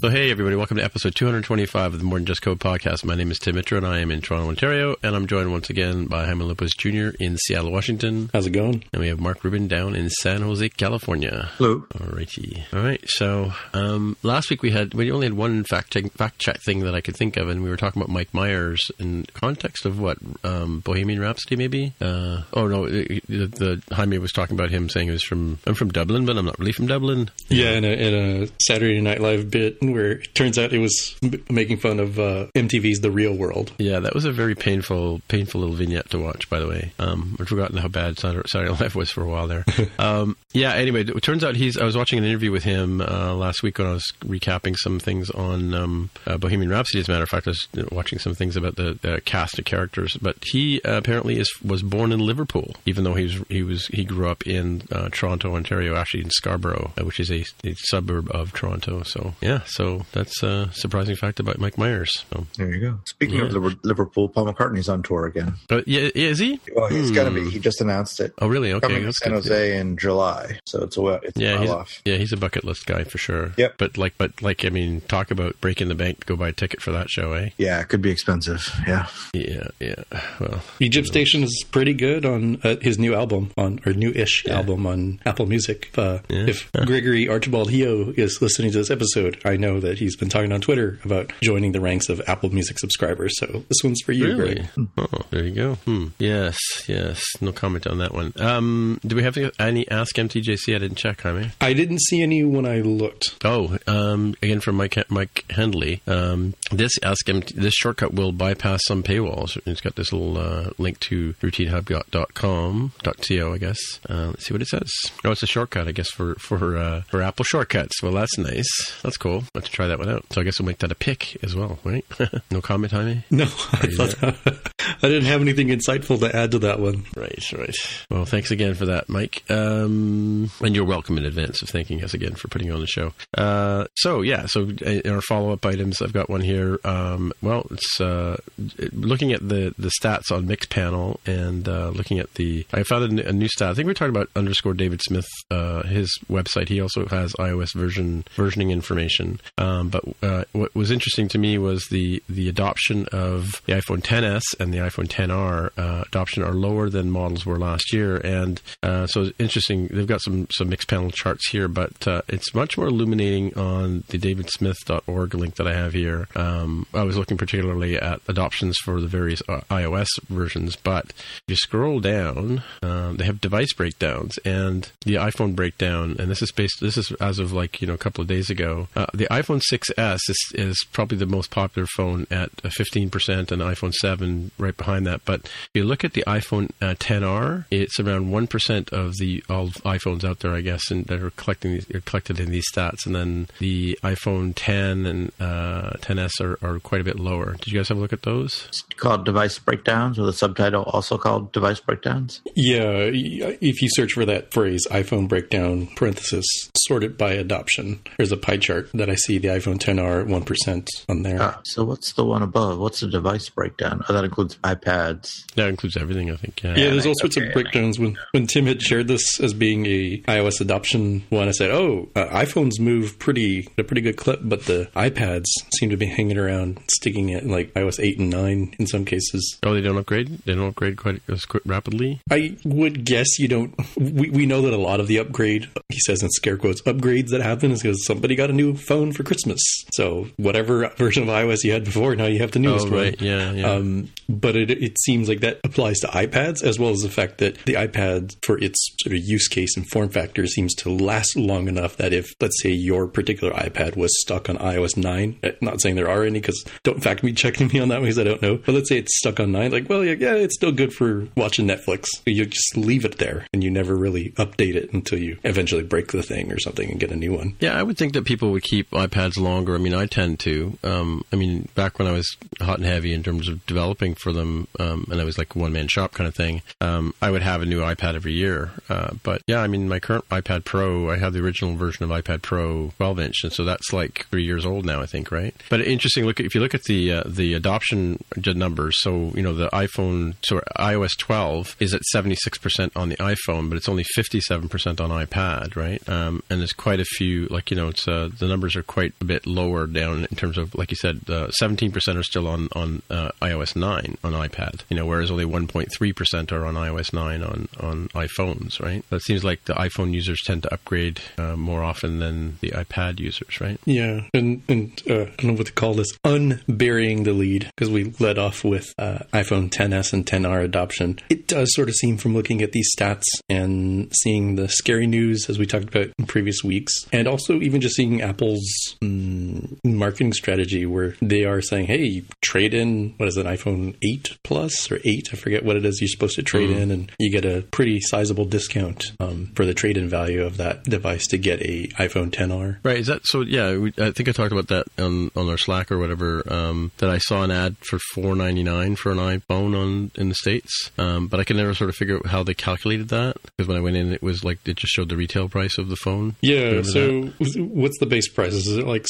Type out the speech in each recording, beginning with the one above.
So, hey, everybody, welcome to episode 225 of the More Than Just Code podcast. My name is Tim Mitra, and I am in Toronto, Ontario, and I'm joined once again by Jaime Lopez Jr. in Seattle, Washington. How's it going? And we have Mark Rubin down in San Jose, California. Hello. All righty. All right. So um, last week we had we only had one fact check, fact check thing that I could think of, and we were talking about Mike Myers in context of what um, Bohemian Rhapsody, maybe. Uh, oh no, the, the Jaime was talking about him saying he was from I'm from Dublin, but I'm not really from Dublin. Yeah, in a, in a Saturday Night Live bit where it turns out it was m- making fun of uh, MTV's The Real World. Yeah, that was a very painful, painful little vignette to watch. By the way, um, I'd forgotten how bad Saturday Saturday Night Live was for a while there. um, yeah. Anyway, it turns out he's. I was watching an interview with him uh, last week when I was recapping some things on um, uh, Bohemian Rhapsody. As a matter of fact, I was watching some things about the, the cast of characters. But he uh, apparently is was born in Liverpool, even though he was he was he grew up in uh, Toronto, Ontario, actually in Scarborough, uh, which is a, a suburb of Toronto. So yeah, so that's a surprising fact about Mike Myers. So, There you go. Speaking Yeah. of Liverpool, Paul McCartney's on tour again. but yeah, yeah, is he? Well, he's got to Hmm. be. He just announced it. Oh, really? Okay, Coming to that's San good. Jose in July, so it's a it's Yeah, a he's, off. yeah, he's a bucket list guy for sure. Yep. But like, but like, I mean, talk about breaking the bank to go buy a ticket for that show, eh? Yeah, it could be expensive. Yeah, Yeah, yeah. Well, Egypt Station is pretty good on uh, his new album on or new-ish album on Apple Music. Uh, Yeah. If Gregory Archibald Hio is listening to this episode, I know that he's been talking on Twitter about joining the ranks of Apple Music subscribers. So this one's for you, really? Greg. Oh, there you go. Hmm. Yes, yes. No comment on that one. Um, do we have any Ask MTJC? I didn't check, Jaime. I didn't see any when I looked. Oh, um, again from Mike Mike Hendley. Um, this ask him this shortcut will bypass some paywalls. It's got this little uh, link to routinehub.com .co, I guess. Uh, let's see what it says. Oh, it's a shortcut, I guess, for for uh, for Apple shortcuts. Well, that's nice. That's cool. Let's try that one out. So I guess we'll make that a pick as well, right? no comment, Jaime. No, I, I didn't have anything insightful to add to that one. Right, right. Well, thanks again for that, Mike. Um, and you're welcome in advance of thanking us again for putting on the show. Uh, so, yeah, so in our follow up items, I've got one here. Um, well, it's uh, looking at the, the stats on Mixpanel and uh, looking at the. I found a, new stat. I think we are talking about underscore David Smith, uh, his website. He also has iOS version versioning information. Um, but uh, what was interesting to me was the, the adoption of the iPhone 10s and the iPhone 10R uh, adoption are lower than models were last year, and uh, so it's interesting. They've got some some mixed panel charts here, but uh, it's much more illuminating on the DavidSmith.org link that I have here. Um, I was looking particularly at adoptions for the various uh, iOS versions, but if you scroll down, um, they have device breakdowns and the iPhone breakdown, and this is based. This is as of like you know a couple of days ago. Uh, the iPhone 6s is, is probably the most popular phone at uh, 15%, and iPhone 7 right behind that. But if you look at the iPhone uh, 10R, it's around 1% of the all iPhones out there, I guess, and that are collecting are collected in these stats. And then the iPhone 10 and uh, 10s are, are quite a bit lower. Did you guys have a look at those? It's called device breakdowns, with a subtitle also called device breakdowns. Yeah, if you search for that phrase, iPhone breakdown, parenthesis, sorted by adoption, there's a pie chart that I see the iPhone 10R at 1% on there. Ah, so what's the one above? What's the device breakdown? Oh, that includes iPads. That includes everything, I think. Yeah, Yeah, there's all sorts okay, of breakdowns. When when Tim had shared this as being a iOS adoption one, I said, "Oh, uh, iPhones move pretty at a pretty good clip, but the iPads seem to be hanging around, sticking at like iOS eight and nine in some cases." Oh, they don't upgrade? They don't upgrade quite as rapidly? I would guess you don't. We, we know that a lot of the upgrade, he says in scare quotes, upgrades that happen is because somebody got a new phone for Christmas. So whatever version of iOS you had before, now you have the newest Oh, one. right. Yeah, yeah. Um, but it, it seems like that applies to iPads as well as the fact that the iPad, for its sort of use case and form factor, seems to last long enough that if, let's say, your particular iPad was stuck on iOS 9, eh, not saying there are any because don't fact me checking me on that because I don't know, but let's say it's stuck on 9, like, well, yeah, yeah, it's still good for watching Netflix. You just leave it there and you never really update it until you eventually break the thing or something and get a new one. Yeah, I would think that people would keep iPads longer. I mean, I tend to. Um, I mean, back when I was hot and heavy in terms of developing for them, um, and I was like one man shop kind of thing, um, I would have a new iPad every year. Uh, but yeah, I mean, my current iPad Pro, I have the original version of iPad Pro 12 inch, and so that's like three years old now, I think, right? But interesting. Look, if you look at the uh, the adoption numbers, so you know the iPhone, so iOS 12 is at 76 percent on the iPhone, but it's only 57 percent on iPad, right? Um, and there's quite a few, like you know, it's uh, the numbers are quite a bit lower down in terms of, like you said, uh, 17 percent are still on on uh, iOS 9 on iPad, you know, whereas only 1.3 percent are on iOS 9 on on iPhones, right? That seems like the iPhone users tend to upgrade uh, more often than the iPad users, right? Yeah, and and uh, I don't know what to call this, unburying the lead because we led off with uh, iPhone 10s and 10r adoption. It does sort of seem from looking at these stats and seeing the scary news as we talked about in previous weeks, and also even just seeing Apple's mm, marketing strategy where they are saying, "Hey, trade in what is it, iPhone 8 Plus or 8? I forget what it is you're supposed to trade in, and you get a pretty sizable discount um, for the trade-in value of that device to get a iPhone 10r." Right. Is that so? Yeah, we, I think I talked about that on, on our Slack or whatever. Um, that I saw an ad for four ninety nine for an iPhone on in the states, um, but I could never sort of figure out how they calculated that because when I went in, it was like it just showed the retail price of the phone. Yeah. So, that? what's the base price? Is it like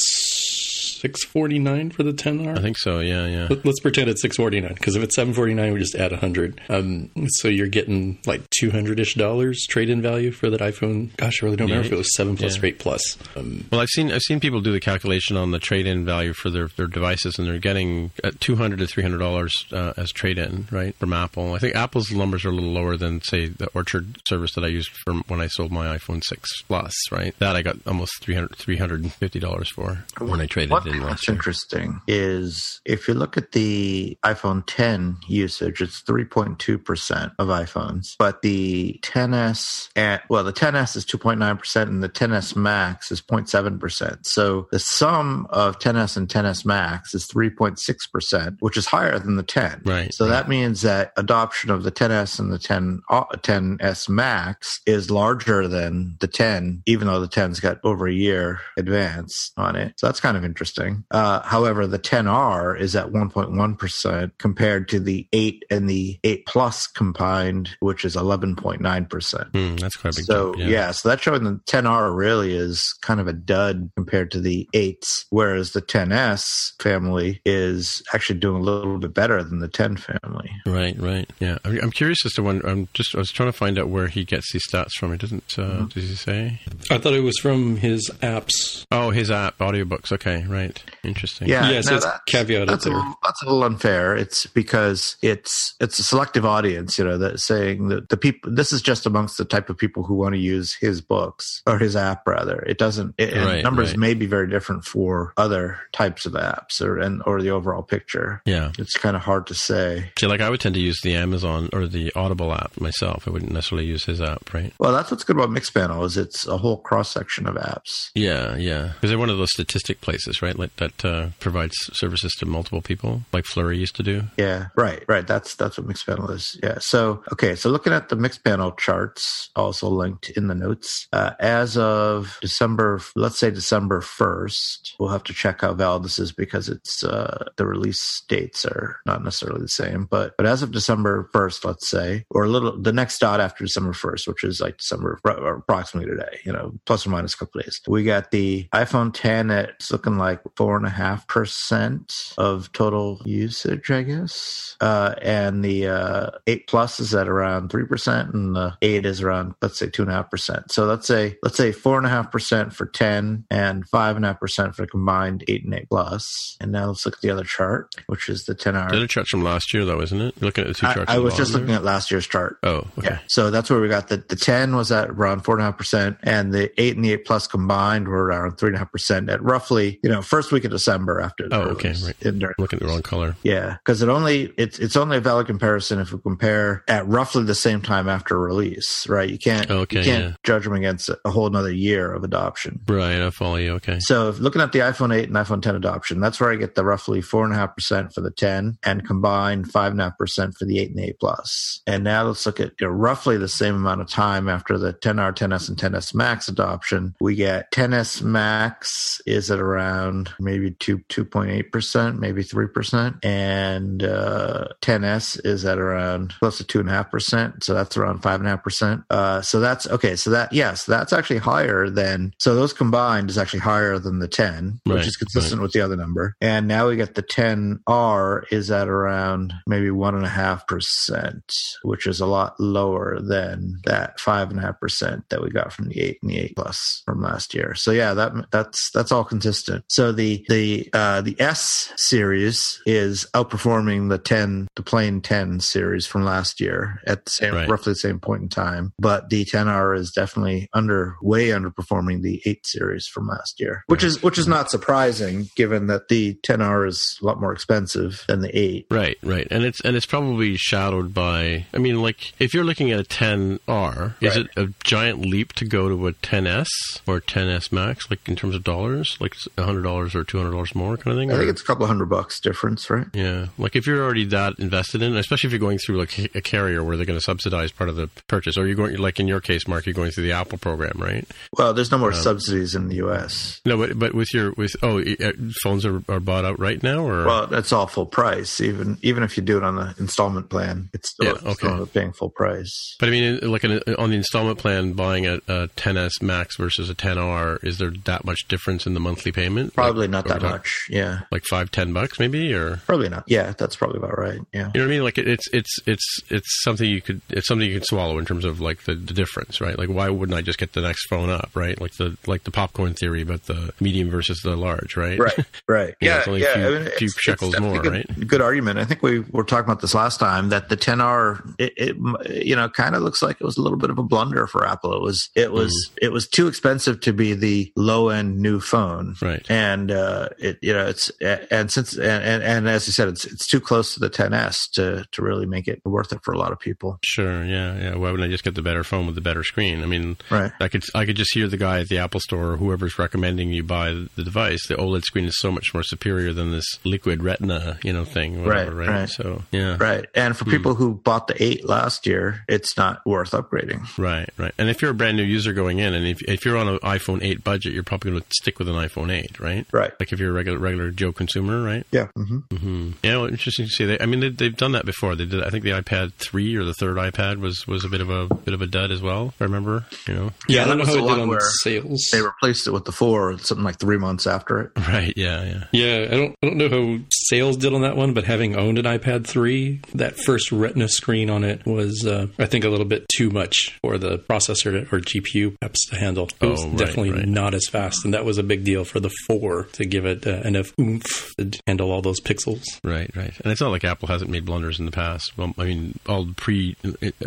six forty nine for the ten I R? think so. Yeah, yeah. Let- Let's pretend it's six forty nine because if it's seven forty nine, we just add a hundred. Um, so you're getting like two hundred ish dollars trade in value for that iPhone. Gosh, I really don't remember if it was seven plus Yeah. or eight plus. Um, Well, I've seen I've seen people do the calculation on the trade in value for their, their devices, and they're getting uh, two hundred to three hundred dollars uh, as trade in, right, from Apple. I think Apple's numbers are a little lower than say the Orchard service that I used from when I sold my iPhone six Plus, right? That I got almost 300 350 dollars for when I traded What it in what's last interesting is if you look at the iPhone 10 usage, it's 3.2% of iPhones, but the 10s, and, well, the 10s is 2.9% and the 10s Max is 0.7%. So the sum of 10s and 10s Max is 3.6%, which is higher than the 10. Right, So right. that means that adoption of the 10s and the 10 uh, 10s Max is larger than the 10, even though the 10's got over a year advance on it. So that's kind of interesting. Uh, however, the 10R is at 1.1% compared to the 8 and the 8 Plus combined, which is 11.9%. Hmm, that's quite a big So jump. yeah. so that's showing the 10R really is kind of a dud compared to the eights, whereas the 10S family is actually doing a little bit better than the 10 family. Right, right. Yeah, I'm I'm curious as to when. I'm just. I was trying to find out where he gets these stats from. He doesn't. Uh, Mm-hmm. Does he say? I thought it was from his apps. Oh, his app, audiobooks. Okay, right. Right. Interesting. Yeah, Yeah, so no, it's that's- caveated that's a, there. little, that's a little unfair. It's because it's it's a selective audience, you know, that saying that the people. This is just amongst the type of people who want to use his books or his app rather. It doesn't. It, and Right, numbers right. may be very different for other types of apps or and or the overall picture. Yeah. It's kind of hard to say. See, like I would tend to use the Amazon or the Audible app myself. I wouldn't necessarily use his app, right? Well, that's what's good about Mixpanel is it's a whole cross section of apps. Yeah, yeah. Because they're one of those statistic places, right? Like that uh, provides services to multiple people, like Flurry used to do. Yeah, right, right. That's that's what Mixpanel is. Yeah. So okay, so looking at the Mixpanel charts, also linked in the notes, uh, as of December, let's say December first, we'll have to check how valid this is because it's uh, the release dates are not necessarily the same. But but as of December first, let's say, or a little the next dot after December first, which is like December approximately today, you know, plus or minus a couple days, we got the iPhone 10 at it's looking like four and a half percent of total usage, I guess. Uh, and the uh, 8 Plus is at around 3%, and the 8 is around, let's say, 2.5%. So let's say, let's say 4.5% for 10 and 5.5% for combined 8 and 8 Plus. And now let's look at the other chart, which is the 10 hour. The other chart's from last year, though, isn't it? You're looking at the two I, charts. I the was just bottom looking at last year's chart. Oh, okay. Yeah. So that's where we got the, the 10 was at around 4.5%, and the 8 and the 8 plus combined were around 3.5% at roughly, you know, first week of December after Oh, okay, right. In looking at the wrong color. yeah, because it only it's it's only a valid comparison if we compare at roughly the same time after release, right? You can't Okay, you can't yeah. judge them against a whole another year of adoption. Right, I follow you. Okay. So if looking at the iPhone 8 and iPhone 10 adoption, that's where I get the roughly four and a half percent for the 10 and combined five and a half percent for the 8 and 8 plus. And now let's look at you know, roughly the same amount of time after the 10R, 10S, and 10S Max adoption. We get 10S Max is at around maybe two two point eight percent, maybe three percent, and uh, 10S is at around close to two and a half percent. So that's around five and a half percent. Uh, so that's okay. So that yes, that's actually higher than so those combined is actually higher than the 10, which Right, is consistent with the other number. And now we get the 10R is at around maybe one and a half percent, which is a lot lower than that five and a half percent that we got from the eight and the eight plus from last year. So yeah, that that's that's all consistent. So the the uh, the S series is outperforming the 10 the plain 10 series from last year at the same Right. roughly the same point in time. But the 10R is definitely under way underperforming the 8 series from last year, which is which is not surprising given that the 10R is a lot more expensive than the 8. Right, right, and it's and it's probably shadowed by. I mean, like if you're looking at a 10R, is Right. it a giant leap to go to a 10S or 10S Max, like in terms of dollars, like hundred dollars or two hundred dollars more, kind of thing? I think it's a couple hundred bucks difference, right? yeah, like if you're already that invested in, it, especially if you're going through like a carrier where they're going to subsidize part of the purchase, or you're going like in your case, Mark, you're going through the Apple program, right? Well, there's no more subsidies in the U.S. No, but but with your with oh, uh, phones are, are bought out right now, or Well, that's all full price. Even even if you do it on the installment plan, it's still, Yeah, okay. still paying full price. But I mean, like an, on the installment plan, buying a, a 10s Max versus a 10R, is there that much difference in the monthly payment? Probably Like, not that much. Yeah, Like five, ten bucks, maybe, or probably not. Yeah, that's probably about right. Yeah. you know what I mean? Like it's it's it's it's something you could it's something you can swallow in terms of like the, the difference, right? Like why wouldn't I just get the next phone up, right? Like the like the popcorn theory, but the medium versus the large, right? Right, right. Yeah, Yeah, it's only a yeah. few- I mean, few it's- it's shekels definitely more, good, right? Good argument. I think we were talking about this last time that the 10R, it, it you know, kind of looks like it was a little bit of a blunder for Apple. It was, it was, Mm-hmm. it was too expensive to be the low end new phone, Right. And uh, it, you know, it's and since and, and and as you said, it's it's too close to the 10s to to really make it worth it for a lot of people. Sure. Yeah. Yeah. Why wouldn't I just get the better phone with the better screen? I mean, Right. I could I could just hear the guy at the Apple Store or whoever's recommending you buy the device. The OLED screen is so much more superior than this liquid Retina, you know, thing. Whatever, Right, right. right. So yeah. Right. And for people who bought the 8 last year, it's not worth upgrading. Right, right. And if you're a brand new user going in, and if, if you're on an iPhone 8 budget, you're probably going to stick with an iPhone 8, right? Right. Like if you're a regular regular Joe consumer, right? Yeah. Mm-hmm. Mm-hmm. Yeah, well, interesting to see. They, I mean, they, they've done that before. They did. I think the iPad 3 or the third iPad was was a bit of a bit of a dud as well. If I remember, you know. Yeah, I that don't know was how the it did on sales. They replaced it with the 4 something like 3 months after it. Right. Yeah. Yeah. Yeah, I don't I don't know how sales did on that one, but having owned an iPad 3, that first Retina screen on it was, uh, I think, a little bit too much for the processor to, or GPU perhaps to handle. It was Oh, right, definitely right. not as fast, and that was a big deal for the 4 to give it uh, enough oomph to handle all those pixels. Right, right. And it's not like Apple hasn't made blunders in the past. Well, I mean, all pre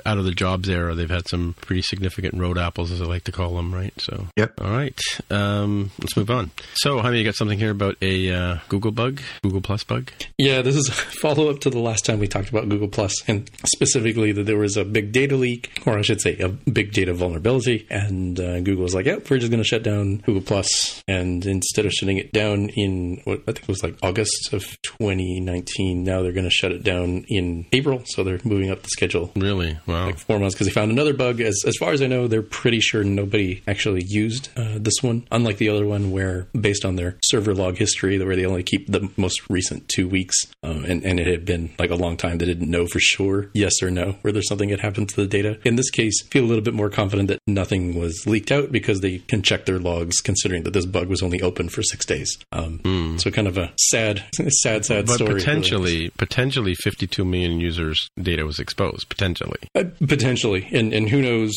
out of the jobs era, they've had some pretty significant road apples, as I like to call them, right? So, Yep. All right, um, let's move on. So, Jaime, you got something here about a uh, Google bug, Google Plus bug? Yeah, this is a follow up to the last time we talked about Google Plus, and specifically that there was a big data leak, or I should say, a big data vulnerability. And uh, Google was like, "Yep, we're just going to shut down Google Plus." And instead of shutting it down in what I think it was like August of 2019, now they're going to shut it down in April. So they're moving up the schedule Really? Wow. like four months because they found another bug. As as far as I know, they're pretty sure nobody actually used uh, this one. Unlike the other one, where based on their server log history, where they only keep the most recent two weeks, um, and and it had been like a long time, they didn't know for sure, yes or no, whether something had happened to the data. In this case, feel a little bit more confident that nothing was leaked out because they can check their logs, considering that this bug was only open for six days. Um, So kind of a sad, sad, sad but story. really. potentially, potentially, 52 million users' data was exposed. Potentially. Uh, potentially, and and who knows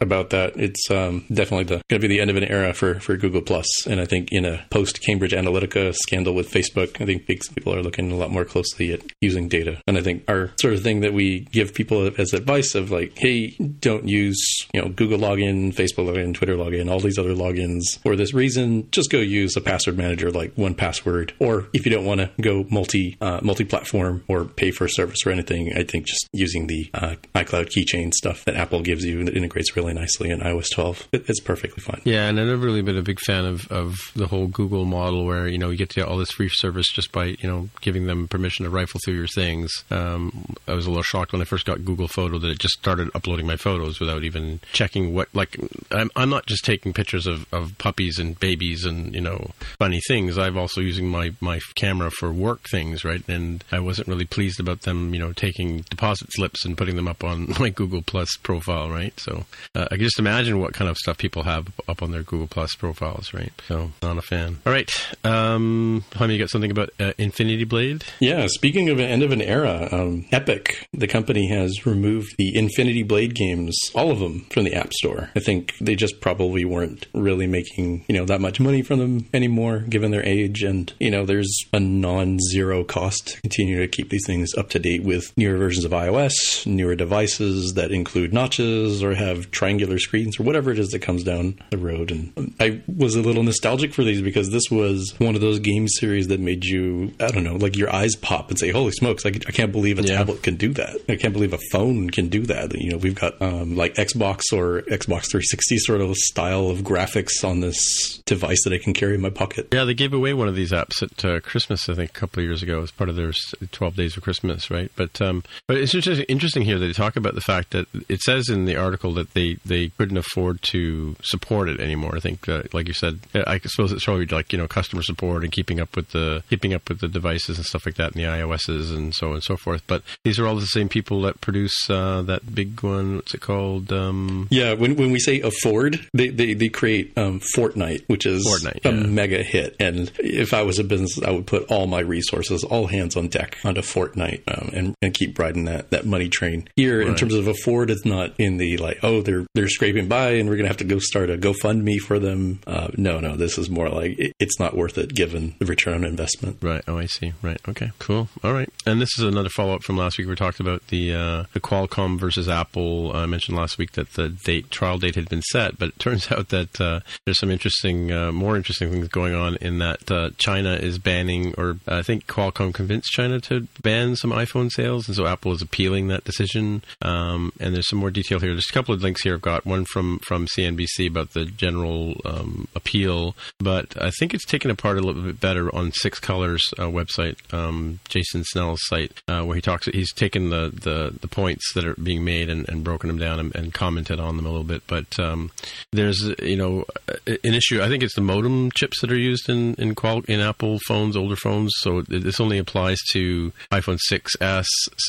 about that? It's um, definitely the going to be the end of an era for for Google Plus, and I think in a post Cambridge Analytica scandal with Facebook, I think big people are looking a lot more closely at using data, and I think our sort of thing that we give people as advice of like, hey, don't use you know Google login, Facebook login, Twitter login, all these other logins for this reason. Just go use a password manager like 1Password, or if you don't want to go multi uh, multi platform or pay for a service or anything, I think just using the uh, iCloud keychain stuff that Apple gives you that integrates really nicely in iOS 12, it, it's perfectly fine. Yeah, and I've never really been a big fan of, of the whole Google model where, you know, you get to get all this free service just by, you know, giving them permission to rifle through your things. Um, I was a little shocked when I first got Google Photo that it just started uploading my photos without even checking what, like, I'm, I'm not just taking pictures of, of puppies and babies and, you know, funny things. I've also using my, my camera for work things, right? And I wasn't really pleased about them, you know, taking deposit slips and putting them up on my Google Plus profile, right? So uh, I can just imagine what kind of stuff people have up on their Google Plus profiles, right? So not a fan. All right, um, Jaime, you got something about uh, Infinity Blade? Yeah, speaking of an end of an era, um, Epic, the company, has removed the Infinity Blade games, all of them, from the App Store. I think they just probably weren't really making, you know, that much money from them anymore, given their age. And, you know, there's a non-zero cost to continue to keep these things up to date with newer versions of iOS, newer devices that include notches or have triangular screens or whatever it is that comes down the road. And I was a little nostalgic for these because this was one of those game series that made you, I don't know, like your eyes pop and say, "Holy smokes! I, I can't believe a Yeah. tablet can do that. I can't believe a phone can do that." You know, we've got um, like Xbox or Xbox 360 sort of style of graphics on this device that I can carry in my pocket. Yeah, they gave away one of these apps at uh, Christmas, I think, a couple of years ago as part of their 12 Days of Christmas, right? But um, but it's just interesting here that they talk about the fact that it says in the article that they, they couldn't afford to support it anymore. I think, uh, like you said, I suppose it's probably like you know customer support and keeping up with the keeping up with the devices and stuff like that, and the iOSs and so on and so forth. But these are all the same people that produce uh, that big one. What's it called? Um, Yeah, when, when we say afford, they, they, they create um, Fortnite, which is Fortnite, a yeah. mega hit. And if I was a business, I would put all my resources, all hands on deck onto Fortnite um, and, and keep riding that, that money train. Here, in terms of afford, it's not in the like, oh, they're they're scraping by and we're going to have to go start a GoFundMe for them. Uh, no, no, this is more like it, it's not worth it given the return on investment. Right. Oh, I see. Right. Okay. Cool. All right. And this is another follow up from last week. We talked about the uh, the Qualcomm versus Apple. I mentioned last week that the date trial date had been set, but it turns out that uh, there's some interesting, uh, more interesting things going on in that uh, China is banning, or I think Qualcomm convinced China to ban some iPhone sales, and so Apple is appealing that decision. Um, and there's some more detail here. There's a couple of links here. I've got one from from CNBC about the general um, appeal, but I think it's taken apart a little bit better on Six Colors uh, website, um, Jason Snell's site, uh, where he talks. He's taken the, the, the points that are being made and, and broken them down and, and commented on them a little bit. But um, there's you know an issue. I think it's the modem chips that are used in in, qual- in Apple phones, older phones. So this only applies to iPhone 6s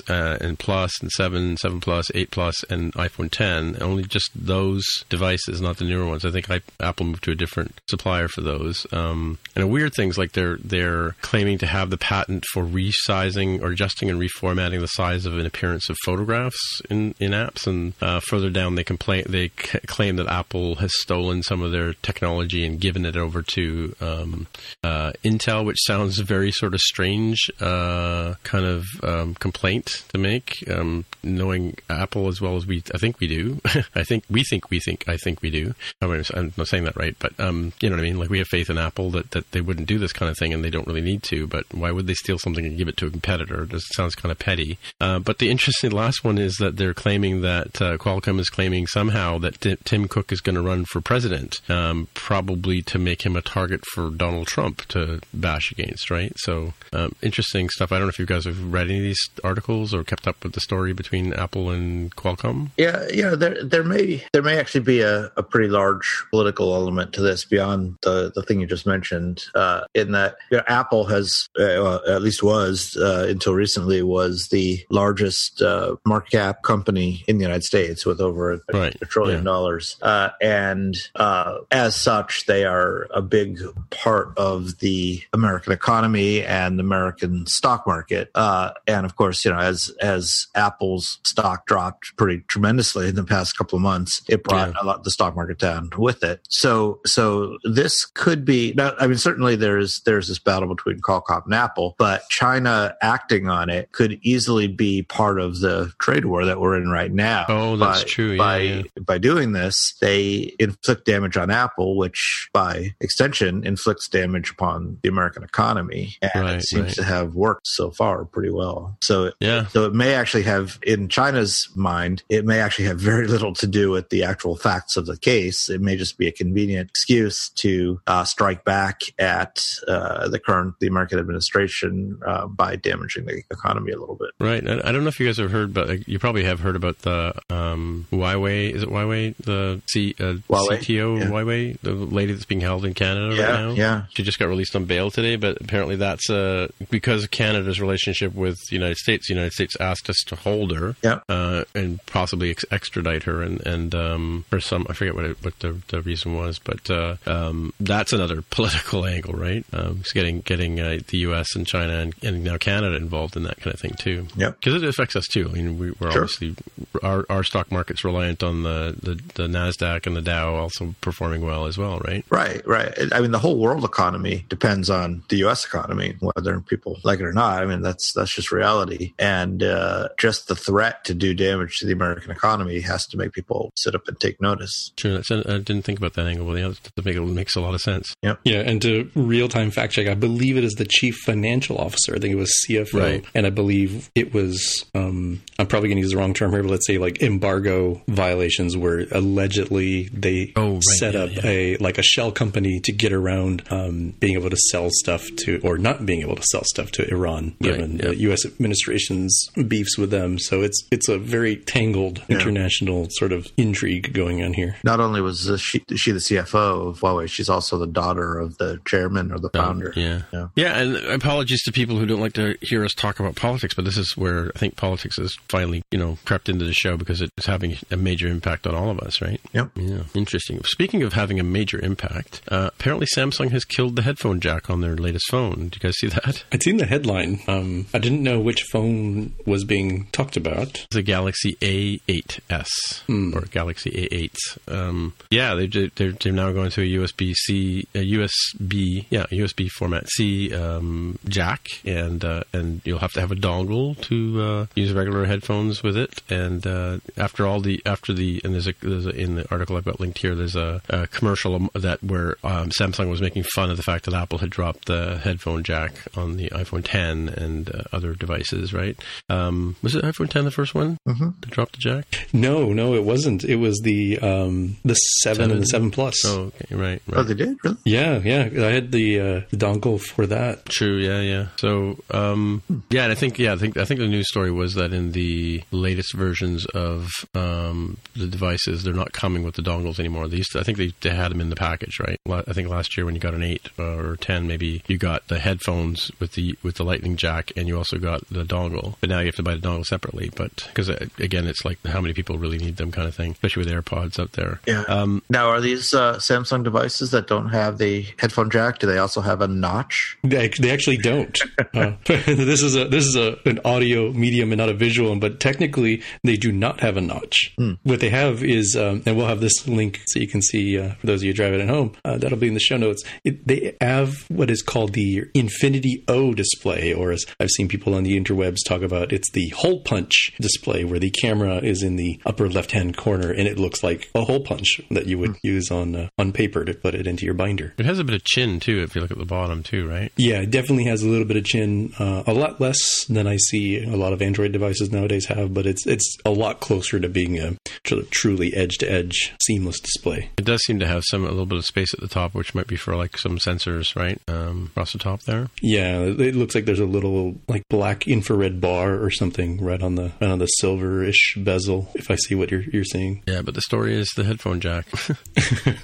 uh, and Plus and 7, 7 Plus, 8 Plus, and iPhone 10. Only just those devices, not the newer ones. I think I, Apple moved to a different supplier for those. Um, and a weird things like they're they're claiming to have the patent for resizing or adjusting and reformatting the size of an appearance of photographs in, in apps. And uh, further down, they complain they c- claim that Apple has stolen some of their technology and given it over to um, uh, Intel, which sounds very sort of strange uh, kind of um, complaint to make. Um, knowing Apple as well as we, I think we do. I think we think we think I think we do. I mean, I'm not saying that right, but um, you know what I mean. Like we have faith in Apple that, that they wouldn't do this kind of thing, and they don't really need to. But why would they steal something and give it to a competitor? It sounds kind of petty. Uh, but the interesting last one is that they're claiming that uh, Qualcomm is claiming somehow that T- Tim Cook is going to run for president, um, probably to make him a target for Donald Trump to bash against. Right. So um, interesting stuff. I don't know if you guys have read any of these articles or kept up with the story between Apple and Qualcomm. Yeah, yeah. There, there may, there may actually be a, a pretty large political element to this beyond the the thing you just mentioned. Uh, in that, you know, Apple has, uh, well, at least was uh, until recently, was the largest uh, market cap company in the United States with over a, Right, a trillion yeah. dollars, uh, and uh, as such, they are a big part of the American economy and the American stock market. Uh, and of course, you know, as as Apple's stock dropped pretty tremendously in the past couple of months, it brought Yeah. a lot the stock market down with it. So so this could be. Now, I mean, certainly there's there's this battle between Qualcomm and Apple, but China acting on it could easily be part of the trade war that we're in right now. Oh, that's by- true. Yeah, by yeah. by doing this, they inflict damage on Apple, which by extension inflicts damage upon the American economy, and Right, it seems right. to have worked so far pretty well. So Yeah. so it may actually have, in China's mind, it may actually have very little to do with the actual facts of the case. It may just be a convenient excuse to uh, strike back at uh, the current, the American administration uh, by damaging the economy a little bit. Right. I, don't know if you guys have heard, but you probably have heard about the um, Huawei. Is it Huawei? The C, uh, Huawei, CTO yeah. Huawei, the lady that's being held in Canada Yeah, right now. yeah. She just got released on bail today, but apparently that's uh, because of Canada's relationship with the United States. The United States asked us to hold her Yeah. uh, and possibly ex- extradite her, and and um, for some I forget what it, what the, the reason was, but uh, um, that's another political angle, right? Um, it's getting getting uh, the U.S. and China and, and now Canada involved in that kind of thing too. Yeah, because it affects us too. I mean, we, we're Sure. obviously our our stock market's reliant on the, the the Nasdaq and the Dow also performing well as well, right? Right, right. I mean, the whole world economy depends on the U.S. economy, whether people like it or not. I mean, that's that's just reality. And uh, just the threat to do damage to the American economy has to make people sit up and take notice. True. That's, I didn't think about that angle, but yeah, that make, it makes a lot of sense. Yeah, and to real time fact check, I believe it is the chief financial officer. I think it was CFO, Right. and I believe it was. Um, I'm probably going to use the wrong term here, but let's say like embargo violations, where allegedly they Oh, right, set yeah, up yeah. a like a shell company to get around um, being able to sell stuff to, or not being able to sell stuff to Iran, Right, given yeah. the U.S. administration's beefs with them. So it's it's a very tangled international sort of intrigue going on here. Not only was this, she, she the CFO of Huawei, she's also the daughter of the chairman or the founder. Yeah. Yeah. Yeah. And apologies to people who don't like to hear us talk about politics, but this is where I think politics has finally, you know, crept into the show because it's having a major impact on all of us, right? Yep. Yeah. Interesting. Speaking of having a major impact, uh, apparently Samsung has killed the headphone jack on their latest phone. Did you guys see that? I'd seen the headline. Um, I didn't know which phone was being talked about. The Galaxy A8s or Galaxy A8s. Um, yeah, they, they're, they're now going to a USB C, a USB, yeah, USB format C um, jack, and uh, and you'll have to have a dongle to uh, use regular headphones with it. And uh, after all the after the and there's a, there's a in the article I've got linked here, there's a, a commercial um, that where um, Samsung was making fun of the fact that Apple had dropped the headphone jack on the iPhone 10 and uh, other devices. Right? Um, was it iPhone 10 the first one Mm-hmm. to drop the jack? No, no, it wasn't. It was the um, the seven, and the seven plus. Oh, okay, right, right. Oh, they did? Really? Yeah, yeah. I had the, uh, the dongle for that. True. Yeah. Yeah. So, um, yeah, and I think, yeah, I think, I think the news story was that in the latest versions of um, the devices, they're not coming with the dongles anymore. They used to, I think they, they had them in the package, right? I think last year when you got an eight uh, or ten, maybe you got the headphones with the with the Lightning jack, and you also got the dongle. But now you have to buy the dongle separately. But because again, it's like how many people really need them, kind of thing, especially with AirPods out there. Yeah. Um, now, are these uh, Samsung devices that don't have the headphone jack? Do they also have a notch? Actually, they actually don't. Uh, this is a this is a an audio medium and not a visual, one, but technically they do not have a notch. Hmm. What they have is, um, and we'll have this link so you can see uh, for those of you driving at home. Uh, that'll be in the show notes. It, they have what is called the Infinity O display, or as I've seen people on the interwebs talk about, it's the hole punch display, where the camera is in the upper left hand corner and it looks like a hole punch that you would use on uh, on paper to put it into your binder. It has a bit of chin too, if you look at the bottom too, right? Yeah, it definitely has a little bit of chin. Uh, a lot less than I see a lot of Android devices nowadays have, but it's it's a lot closer to being a tr- truly edge to edge seamless display. It does seem to have some a little bit of space at the top, which might be for like some sensors, right? Um, across the top there. Yeah, it looks like there's a little like black infrared bar or something right on the right on the silverish bezel. If I see what you're you're seeing. Yeah, but the story is the headphone jack,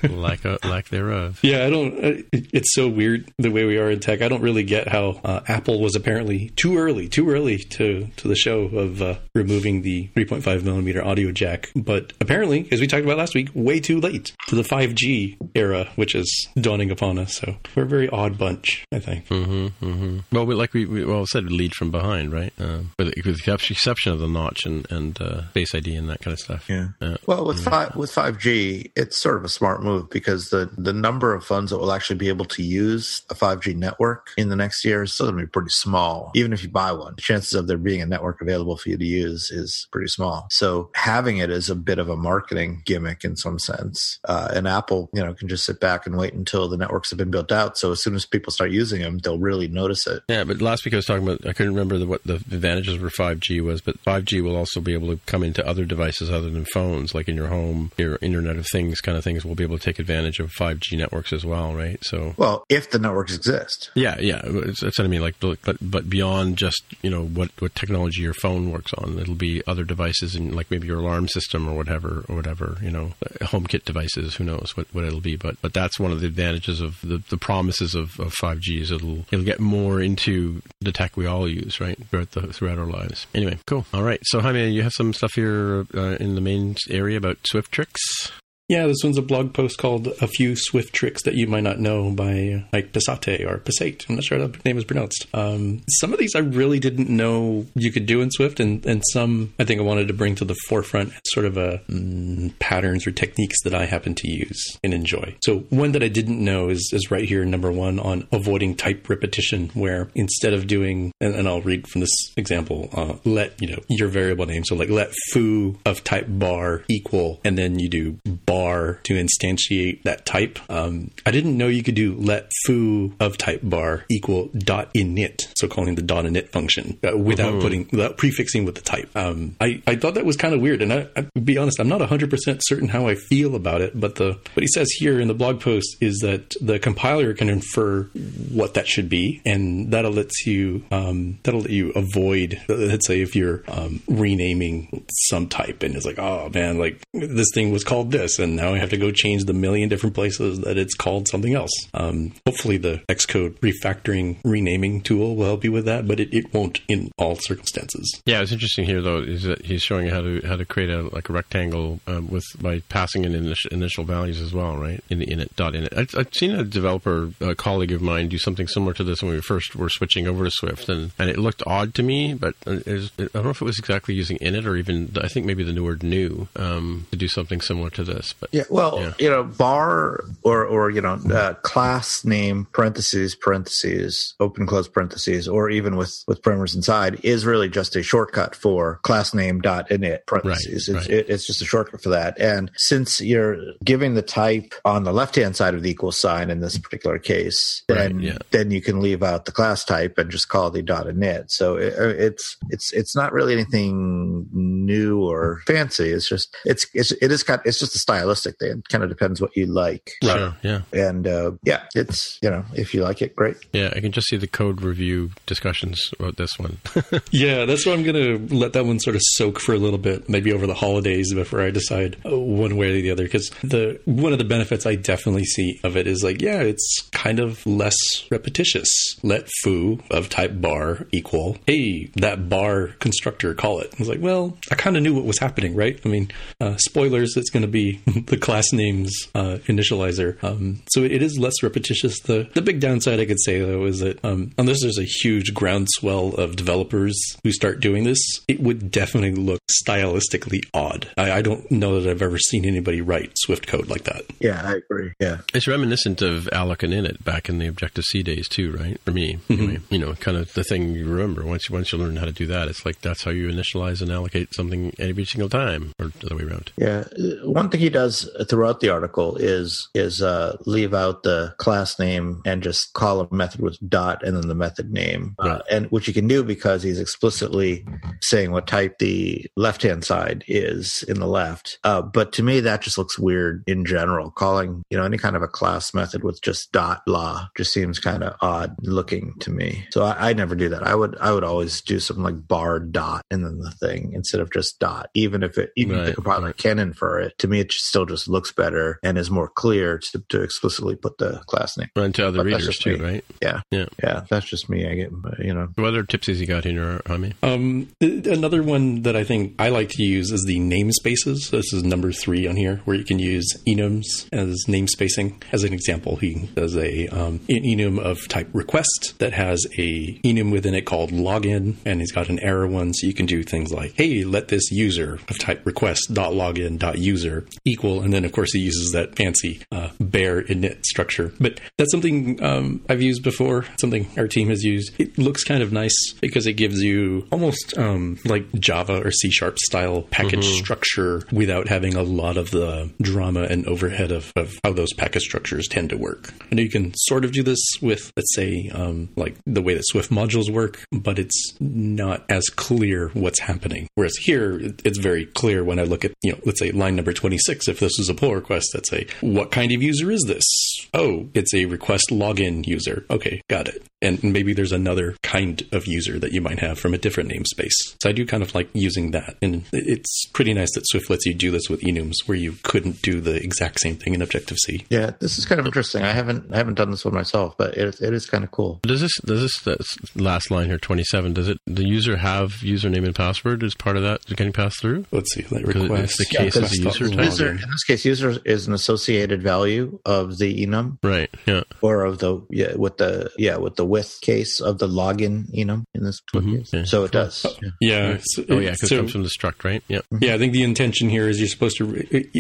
lack a, lack thereof. Yeah, I don't. it- It's so weird the way we are in tech. I don't really get how uh, Apple was apparently too early, too early to to the show of uh, removing the 3.5 millimeter audio jack. But apparently, as we talked about last week, way too late to the 5G era, which is dawning upon us. So we're a very odd bunch, I think. hmm hmm Well, we, like we, we well said, lead from behind, right? Um, with, with the exception of the notch and and uh, Face ID and that kind of stuff. Yeah. Uh, Well, with five with five G, it's sort of a smart move because the the number of phones that will actually be able to use a five G network in the next year is still going to be pretty small. Even if you buy one, the chances of there being a network available for you to use is pretty small. So having it is a bit of a marketing gimmick in some sense. Uh, and Apple, you know, can just sit back and wait until the networks have been built out. So as soon as people start using them, they'll really notice it. Yeah, but last week I was talking about I couldn't remember the, what the advantages for 5G was, but 5G will also be able to come into other devices other than phones, like in your home, your Internet of Things kind of things. Will be able to take advantage of 5G networks as well, right? So Well, if the networks exist. yeah, yeah, it's- what I mean. Like, but but beyond just you know what what technology your phone works on, it'll be other devices and like maybe your alarm system or whatever or whatever you know, HomeKit devices. Who knows what, what it'll be? But but that's one of the advantages of the, the promises of, of 5G is it'll it'll get more into the tech we all use right throughout the throughout our lives. Anyway, cool. All right. So Jaime, you have some stuff here uh, in the main area about Swift tricks. Yeah, this one's a blog post called "A Few Swift Tricks That You Might Not Know" by uh, Mike Pesate or Pesate. I'm not sure how the name is pronounced. Um, some of these I really didn't know you could do in Swift, and, and some I think I wanted to bring to the forefront as sort of a mm, patterns or techniques that I happen to use and enjoy. So one that I didn't know is is right here, number one on avoiding type repetition, where instead of doing, and, and I'll read from this example, uh, let you know your variable name. So like let foo of type bar equal, and then you do bar to instantiate that type. Um, I didn't know you could do let foo of type bar equal dot init, so calling the dot init function uh, without putting without prefixing with the type. Um, I I thought that was kind of weird, and I, I be honest, I'm not 100 percent certain how I feel about it. But the what he says here in the blog post is that the compiler can infer what that should be, and that'll lets you um, that'll let you avoid. Let's say if you're um, renaming some type, and it's like, oh man, like this thing was called this, and now I have to go change the million different places that it's called something else. Um, hopefully, the Xcode refactoring renaming tool will help you with that, but it, it won't in all circumstances. Yeah, it's interesting here though is that he's showing how to how to create a like a rectangle um, with by passing in initial, values as well, right? In the init dot init. I've, I've seen a developer, a colleague of mine, do something similar to this when we first were switching over to Swift, and, and it looked odd to me, but it was, I don't know if it was exactly using init or even I think maybe the new word new um, to do something similar to this. But Yeah, well, Yeah. you know, bar or or you know, uh, class name parentheses parentheses open close parentheses, or even with with primers inside is really just a shortcut for class name dot init parentheses. Right, it's, right. It, it's just a shortcut for that. And since you're giving the type on the left hand side of the equal sign in this particular case, then Right, yeah. then you can leave out the class type and just call the dot init. So it, it's it's it's not really anything new or fancy. It's just it's it's it is kind it's just a stylistic thing. It kind of depends what you like. sure, yeah, And uh, yeah, it's you know if you like it, great. yeah, I can just see the code review discussions about this one. Yeah, that's why I'm going to let that one sort of soak for a little bit, maybe over the holidays before I decide uh, one way or the other. Because the one of the benefits I definitely see of it is like, yeah, it's kind of less repetitious. Let foo of type bar equal, hey, that bar constructor, call it. I was like, well, I kind of knew what was happening, right? I mean, uh, spoilers, it's going to be the class names uh, initializer. Um, so it is less repetitious. The the big downside I could say though is that um, unless there's a huge groundswell of developers who start doing this, it would definitely look stylistically odd. I, I don't know that I've ever seen anybody write Swift code like that. Yeah, I agree. Yeah. It's reminiscent of Alloc and Init back in the Objective C days too, right? For me, anyway. You know, kind of the thing you remember once you once you learn how to do that. It's like that's how you initialize and allocate something every single time, or the other way around. Yeah, one thing he does throughout the article is is uh, leave out the class name and just call a method with dot and then the method name, uh, and which you can do because he's explicitly saying what type the left hand side is in the left. Uh, but to me, that just looks weird in general. Calling you know any kind of a class method with just dot la just seems kind of odd looking to me. So I, I never do that. I would I would always do something like bar dot and then the thing instead of just dot, even if it even if the Right, compiler can infer it. To me, it just still just looks better and is more clear to, to explicitly put the class name. Run to other But readers too, me. right? Yeah, Yeah. yeah. That's just me. I get you know. What other tips has he got in your Jaime? Um, another one that I think I like to use is the namespaces. This is number three on here, where you can use enums as namespacing. As an example, he does a um, an enum of type request that has a enum within it called login, and he's got an error one, so you can do things like, "Hey, let this user of type request dot login dot user equal," and then of course he uses that fancy uh, bare init structure. But that's something um, I've used before. Something our team has used. It looks kind of nice because it gives you almost um, like Java or C sharp style package structure without having a lot of the drama and overhead of, of how those package structures tend to work. I know you can sort of do this with, let's say, um, like the way that Swift modules work, but it's not as clear what's happening. Whereas here, it's very clear when I look at, you know, let's say line number 26, if this is a pull request, that's a, what kind of user is this? Oh, it's a request login user. Okay, got it. And maybe there's another kind of user that you might have from a different namespace. So I do kind of like using that. And it's pretty nice that Swift lets you do this with enums where you couldn't do the exact same thing in Objective C. Yeah, this is kind of interesting. I haven't I haven't done this one myself, but it, it is kind of cool. Does this does this this last line here twenty seven? Does it the user have username and password as part of that getting passed through? Let's see, let 'Cause it's request. the case of the user type. User, in this case, user is an associated value of the enum Right. Yeah. or of the yeah with the yeah with the with case of the login enum in this Mhm. case. Yeah. So it does. Yeah. Yeah. so- Oh yeah, because so- it comes from the struct, right? Yeah. Yeah, I think the intention here is you're supposed to.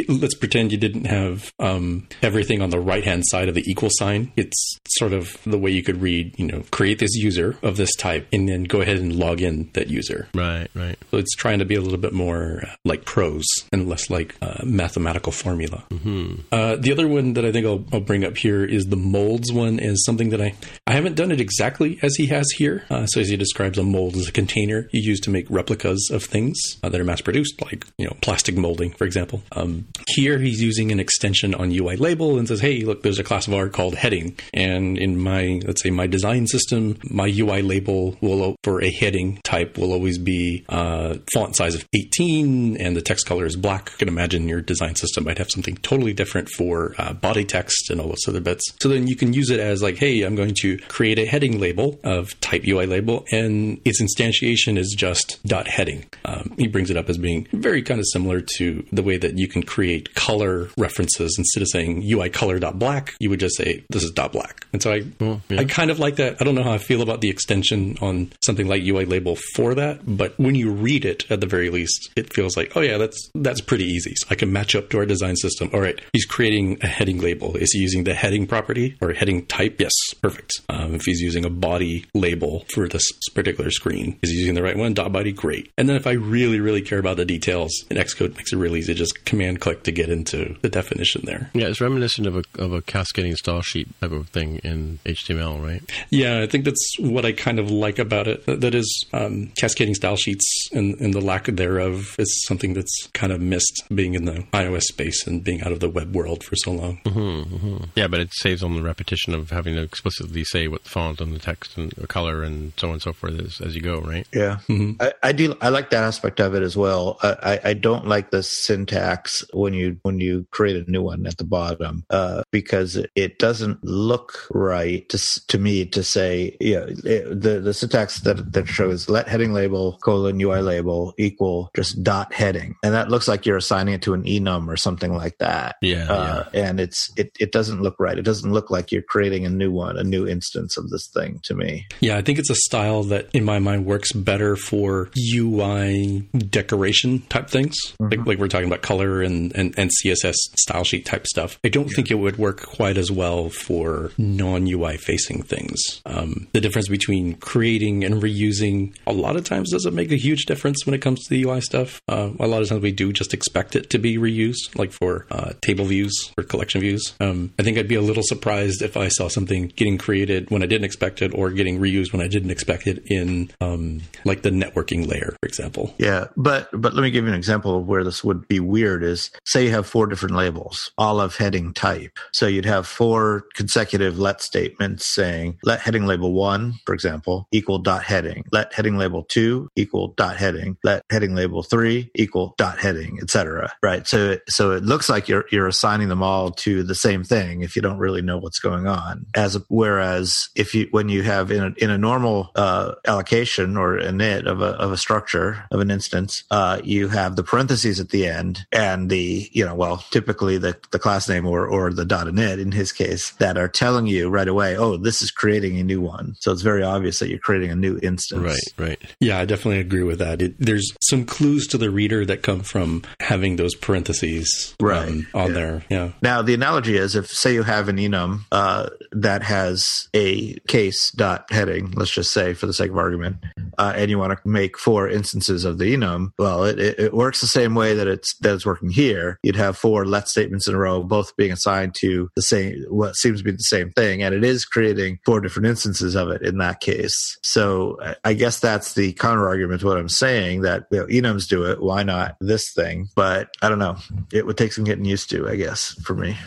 Let's pretend you didn't have um, everything on the right hand side of the equal sign. It's sort of the way you could read, you know, create this user of this type and then go ahead and log in that user. Right. Right. So it's trying to be a little bit more uh, like prose and less like uh, mathematical formula. Mm-hmm. Uh, the other one that I think I'll, I'll bring up here is the molds one is something that I, I haven't done it exactly as he has here. Uh, so as he describes a mold as a container you use to make replicas of things uh, that are mass produced, like, you know, plastic molding, for example. Um, here he's using an extension on UI label and says, hey, look, there's a class of R called heading. And in my, let's say my design system, my UI label will, for a heading type will always be uh, font size of 18 and the text color is black. You can imagine your design system might have something totally different for uh, body text and all those other bits. So then you can use it as like, hey, I'm going to create a heading label of type UI label, and its instantiation is just dot heading. Um, he brings it up as being very kind of similar to the way that you can create color references instead of saying UI color dot black, you would just say this is dot black. And so I, yeah. I kind of like that. I don't know how I feel about the extension on something like UI label for that, but when you read it, at the very least, it feels like, oh yeah, that's that's pretty easy. So I can match up to our design system. All right, he's creating a heading label. Is he using the heading property or heading type? Yes, perfect. Um, if he's using a body label for this particular screen, is he using the right one? Dot body, great. And then if I really, really care about the details, in Xcode makes it really easy. Just command click to get into the definition there. Yeah, it's reminiscent of a of a cascading style sheet type of thing in HTML, right? Yeah, I think that's what I kind of like about it. That is, um, cascading style sheets and, and the lack thereof is something that's kind of missed being in the iOS space and being out of the web world for so long. Mm-hmm, mm-hmm. Yeah, but it saves on the repetition of having to explicitly say what the font and the text and the color and so on and so forth is as you go, right? Yeah, mm-hmm. I, I do. I like that aspect of it as well. I, I, I don't like the syntax when you when you create a new one at the bottom uh, because it, it doesn't look right to to me to say yeah it, the the syntax that that shows let heading label colon UI label equal just dot heading and that looks like you're assigning it to an enum or something like that. Yeah, uh, and it's it it doesn't look right. It doesn't look like you're creating a new one, a new instance of this thing to me. Yeah, I think it's a style that, in my mind, works better for UI decoration type things, Mm-hmm. like like we're talking about color and, and, and CSS style sheet type stuff. I don't think it would work quite as well for non UI facing things. Um, the difference between creating and reusing a lot of times doesn't make a huge difference when it comes to the UI stuff. Uh, a lot of times we do just expect it to be reused, like for uh, table views or collection views. Um, I think I'd be a little surprised if I saw something getting created when I didn't expect it or getting reused when I didn't expect it in um, like the networking layer, for example. Yeah, but but let me give you an example of where this would be weird. Is say you have four different labels, all of heading type. So you'd have four consecutive let statements saying let heading label one, for example, equal dot heading. Let heading label two equal dot heading. Let heading label three equal dot heading, etc. Right. So it, so it looks like you're you're assigning them all to the same thing if you don't really know what's going on. As whereas if you when you have in a, in a normal uh, allocation or init of a of a structure of an instance, uh, you have the parentheses at the end and the you know well typically the the class name or or the dot init in his case that are telling you right away oh this is creating a new one. So it's very obvious that you're creating a new instance. Right, right. Yeah, I definitely agree with that. It, there's some clues to the reader that come from having those parentheses Right, um, on yeah. there. Yeah. Now, the analogy is if, say, you have an enum uh, that has a case dot heading, let's just say for the sake of argument, uh, and you want to make four instances of the enum, well, it, it, it works the same way that it's that it's working here. You'd have four let statements in a row, both being assigned to the same what seems to be the same thing, and it is creating four different instances of it in that case. So I- I guess that's the counter argument to what I'm saying that you know, enums do it. Why not this thing? But I don't know. It would take some getting used to, I guess, for me.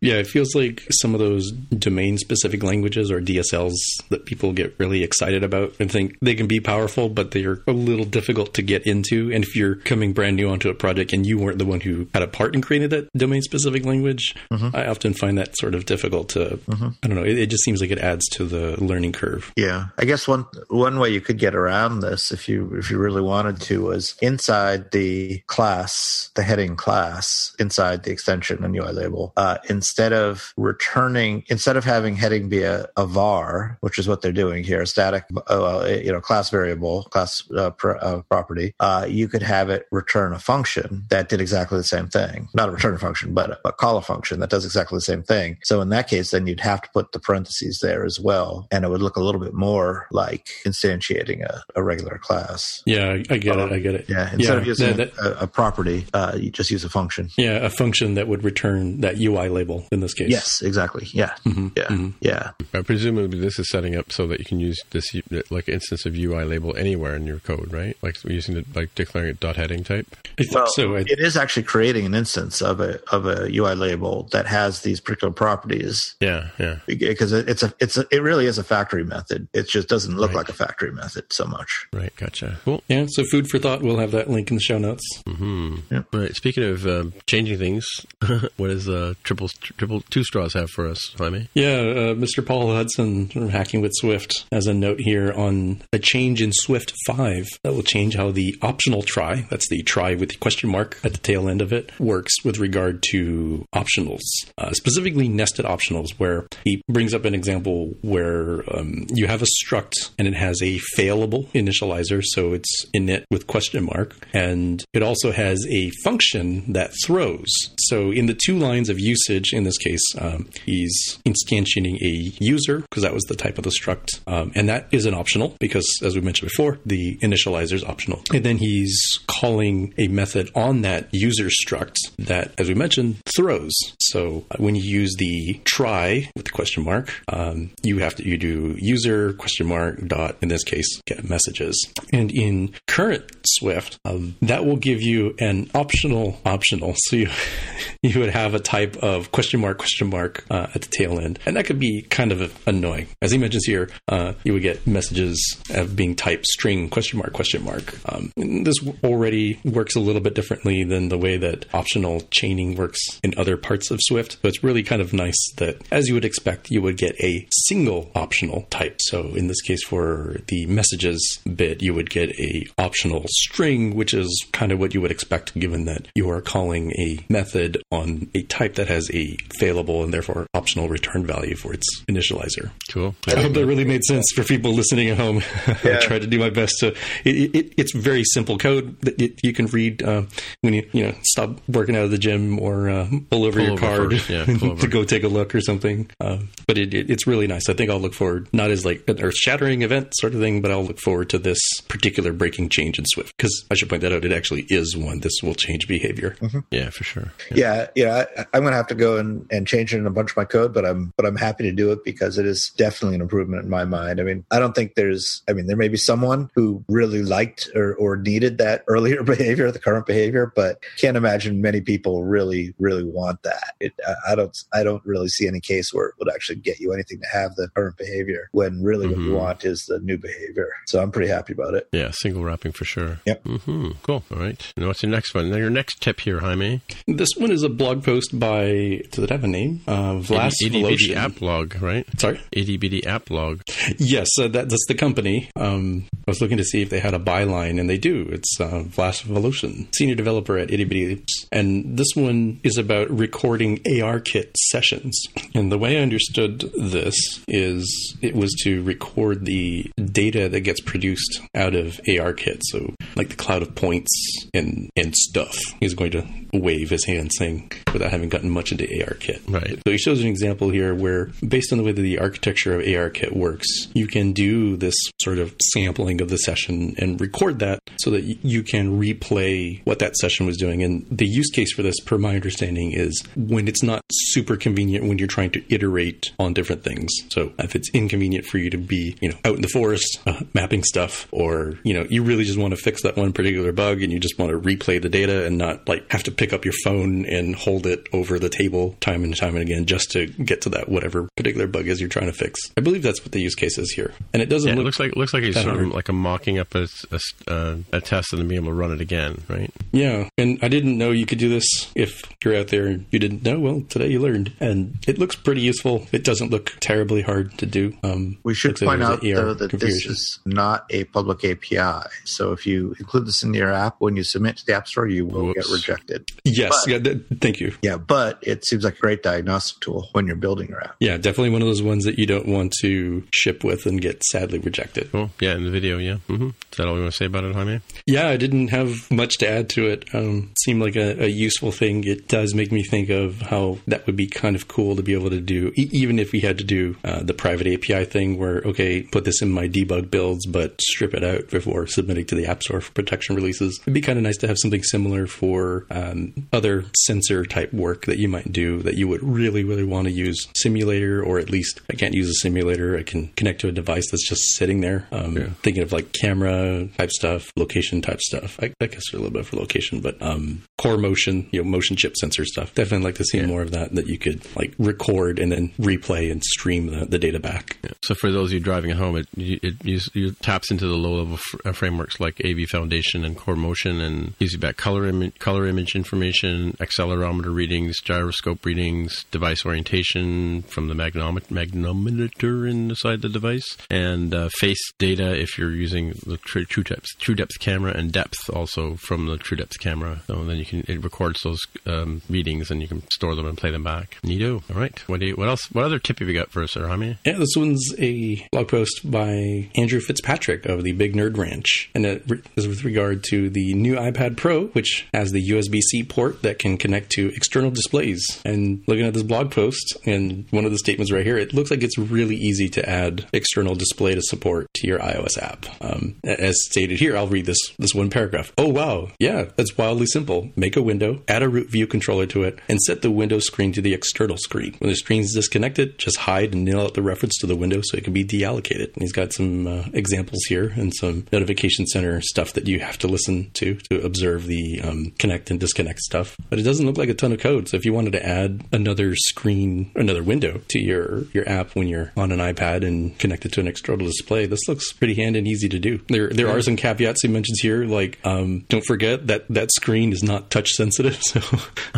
Yeah, it feels like some of those domain specific languages or DSLs that people get really excited about and think they can be powerful, but they're a little difficult to get into. And if you're coming brand new onto a project and you weren't the one who had a part in creating that domain specific language, mm-hmm. I often find that sort of difficult to, mm-hmm. I don't know, it, it just seems like it adds to the learning curve. Yeah, I guess one one way you could get around this, if you if you really wanted to, was inside the class, the heading class, inside the extension and UI label. Uh, instead of returning, instead of having heading be a, a var, which is what they're doing here, a static, uh, you know, class variable, class uh, pr- uh, property, uh, you could have it return a function that did exactly the same thing. Not a return function, but a call a function that does exactly the same thing. So in that case, then you'd have to put the parentheses there as well, and it would look a little bit more like instantiating a, a regular class. Yeah, I, I get it. I get it. Yeah, instead of using that- that- a, a property, uh, you just use a function. Yeah, a function that would return that UI label in this case. Yes, exactly. Yeah, Mm-hmm. yeah, yeah. Uh, presumably, this is setting up so that you can use this like instance of UI label anywhere in your code, right? Like using it, like declaring it dot heading type. I think so. I, it is actually creating an instance of a of a UI label that has these particular properties Yeah, yeah. because it's a it's a, it really is a factory method. It just doesn't look Right. like a factory method so much. Right, gotcha. Cool. yeah, so food for thought. We'll have that link in the show notes. Mm-hmm. Yep. All right. Speaking of um, changing things, what does uh, triple triple two straws have for us, I? Yeah, uh, Mr. Paul Hudson from Hacking with Swift has a note here on a change in Swift 5 that will change how the optional try, that's the try with the question mark at the tail end of it, works with regard to optionals, uh, specifically nested optionals, where he brings up an example where um, you have a struct and it has a failable initializer, so it's init with question mark, and it also has a function that throws. So in the two lines of usage, in this case, um, he's instantiating a user because that was the type of the struct, um, and that is an optional because, as we mentioned before, the initializer is optional. And then he's calling a method on that user struct that, as we mentioned, throws. So uh, when you use the try with the question mark, um, you have to you do user question mark dot in this case get messages. And in current Swift, um, that will give you an optional optional. So you you would have a type of question mark question mark uh, at the tail end, and that could be kind of annoying. As he mentions here, uh, you would get messages of being reading type string question mark question mark. Um, this already works a little bit differently than the way that optional chaining works in other parts of Swift. So it's really kind of nice that, as you would expect, you would get a single optional type. So in this case, for the messages bit, you would get a optional string, which is kind of what you would expect given that you are calling a method on a type that has a failable and therefore optional return value for its initializer. Cool. I hope that really made sense for people listening at home. Yeah. I tried to do my best to. It, it, it's very simple code that it, you can read uh, when you you know stop working out of the gym or uh, pull over Pull your over card yeah, to go take a look or something. Uh, but it, it, it's really nice. I think I'll look forward not as like an earth-shattering event sort of thing, but I'll look forward to this particular breaking change in Swift because I should point that out. It actually is one. This will change behavior. Yeah, for sure. yeah yeah I, i'm gonna have to go and, and change it in a bunch of my code but i'm but i'm happy to do it because it is definitely an improvement in my mind i mean i don't think there's i mean there may be someone who really liked or, or needed that earlier behavior the current behavior but can't imagine many people really really want that it, I, I don't i don't really see any case where it would actually get you anything to have the current behavior when really what you Mhm. want is the new behavior so i'm pretty happy about it Yeah, single wrapping for sure. Yep. hmm Cool. All right. And what's your next one? Now, your next tip here, Jaime. This one is a blog post by. Does it have a name? Uh, Vlas Itty bitty app log, right? Sorry. Itty bitty app log. Yes, uh, that, that's the company. Um, I was looking to see if they had a byline, and they do. It's uh, Vlas Voloshin, senior developer at Itty Bitty And this one is about recording ARKit sessions. And the way I understood this is it was to record the data that gets produced out of ARKit. So, like the cloud of points and, and stuff. He's going to wave his hand saying, without having gotten much into ARKit. Right. So he shows an example here where, based on the way that the architecture of ARKit works, you can do this sort of sampling of the session and record that so that you can replay what that session was doing. And the use case for this, per my understanding, is when it's not super convenient when you're trying to iterate on different things. So if it's inconvenient for you to be, you know, out in the forest uh, mapping stuff, or you know, you really just want to fix that one particular bug and you just want to replay the data and not like have to pick up your phone and hold it over the table time and time and again just to get to that whatever particular bug is you're trying to fix. I believe that's what the use case is here, and it doesn't Yeah, it look looks like it looks like he's sort of like a mocking up a, a, uh, a test and then being able to run it again, right? Yeah, and I didn't know you could do this. If you're out there and you didn't know, well, today you learned, and it looks pretty useful. It doesn't look terribly hard to do. Um, We should looks point out an ER though that this is not a public API. So if you include this in your app when you submit to the App Store, you will Whoops. get rejected. Yes, but- yeah, th- thank you. Yeah, but it seems like a great diagnostic tool when you're building your app. Yeah, definitely one of those ones that you don't want to ship with and get sadly rejected. Cool. Yeah, in the video, yeah. hmm Is that all you want to say about it, Jaime? Yeah, I didn't have much to add to it. Um, seemed like a, a useful thing. It does make me think of how that would be kind of cool to be able to do, e- even if we had to do uh, the private API thing where, okay, put this in my debug builds, but strip it out before submitting to the App Store for protection releases. It'd be kind of nice to have something similar for um, other sensor type work that you might do that you would really, really want to use simulator, or at least I can't use a simulator. I can connect to a device that's just sitting there. Um, Thinking of like camera type stuff, location type stuff. I, I guess a little bit for location, but um, core motion, you know, motion chip sensor stuff. Definitely like to see more of that. That you could like record and then replay and stream the, the data back. So for those of you driving at home, it it, use, it taps into the low level f- uh, frameworks like AV Foundation and Core Motion, and gives you back color image, color image information, accelerometer readings, gyroscope readings, device orientation from the magnomet- magnometer inside the device, and uh, face data if you're using the tr- True Depth True Depth camera, and depth also from the True Depth camera. So then you can it records those um, readings and you can store them and play them back. Neato. All right. What do you, what else? What other tip have you got for us, Jaime? Yeah, this one's a blog post by Andrew Fitzpatrick of the Big Nerd Ranch, and it is with regard to the new iPad Pro, which has the USB-C port that can connect to external displays. And looking at this blog post, and one of the statements right here, it looks like it's really easy to add external display to support to your iOS app. Um, as stated here, I'll read this this one paragraph. Oh wow, yeah, that's wildly simple. Make a window, add a root view controller to it, and set the window screen to the external screen. When the screen's disconnected, just hide and nil out the reference to the window so it can be deallocated. And he's got some uh, examples here and some notification center stuff that you have to listen to to observe the um, connect and disconnect stuff. But it doesn't look like a ton of code. So if you wanted to add another screen, another window to your your app when you're on an iPad and connected to an external display, this looks pretty handy and easy to do. There there are some caveats he mentions here, like um, don't forget that that screen is not touch sensitive, so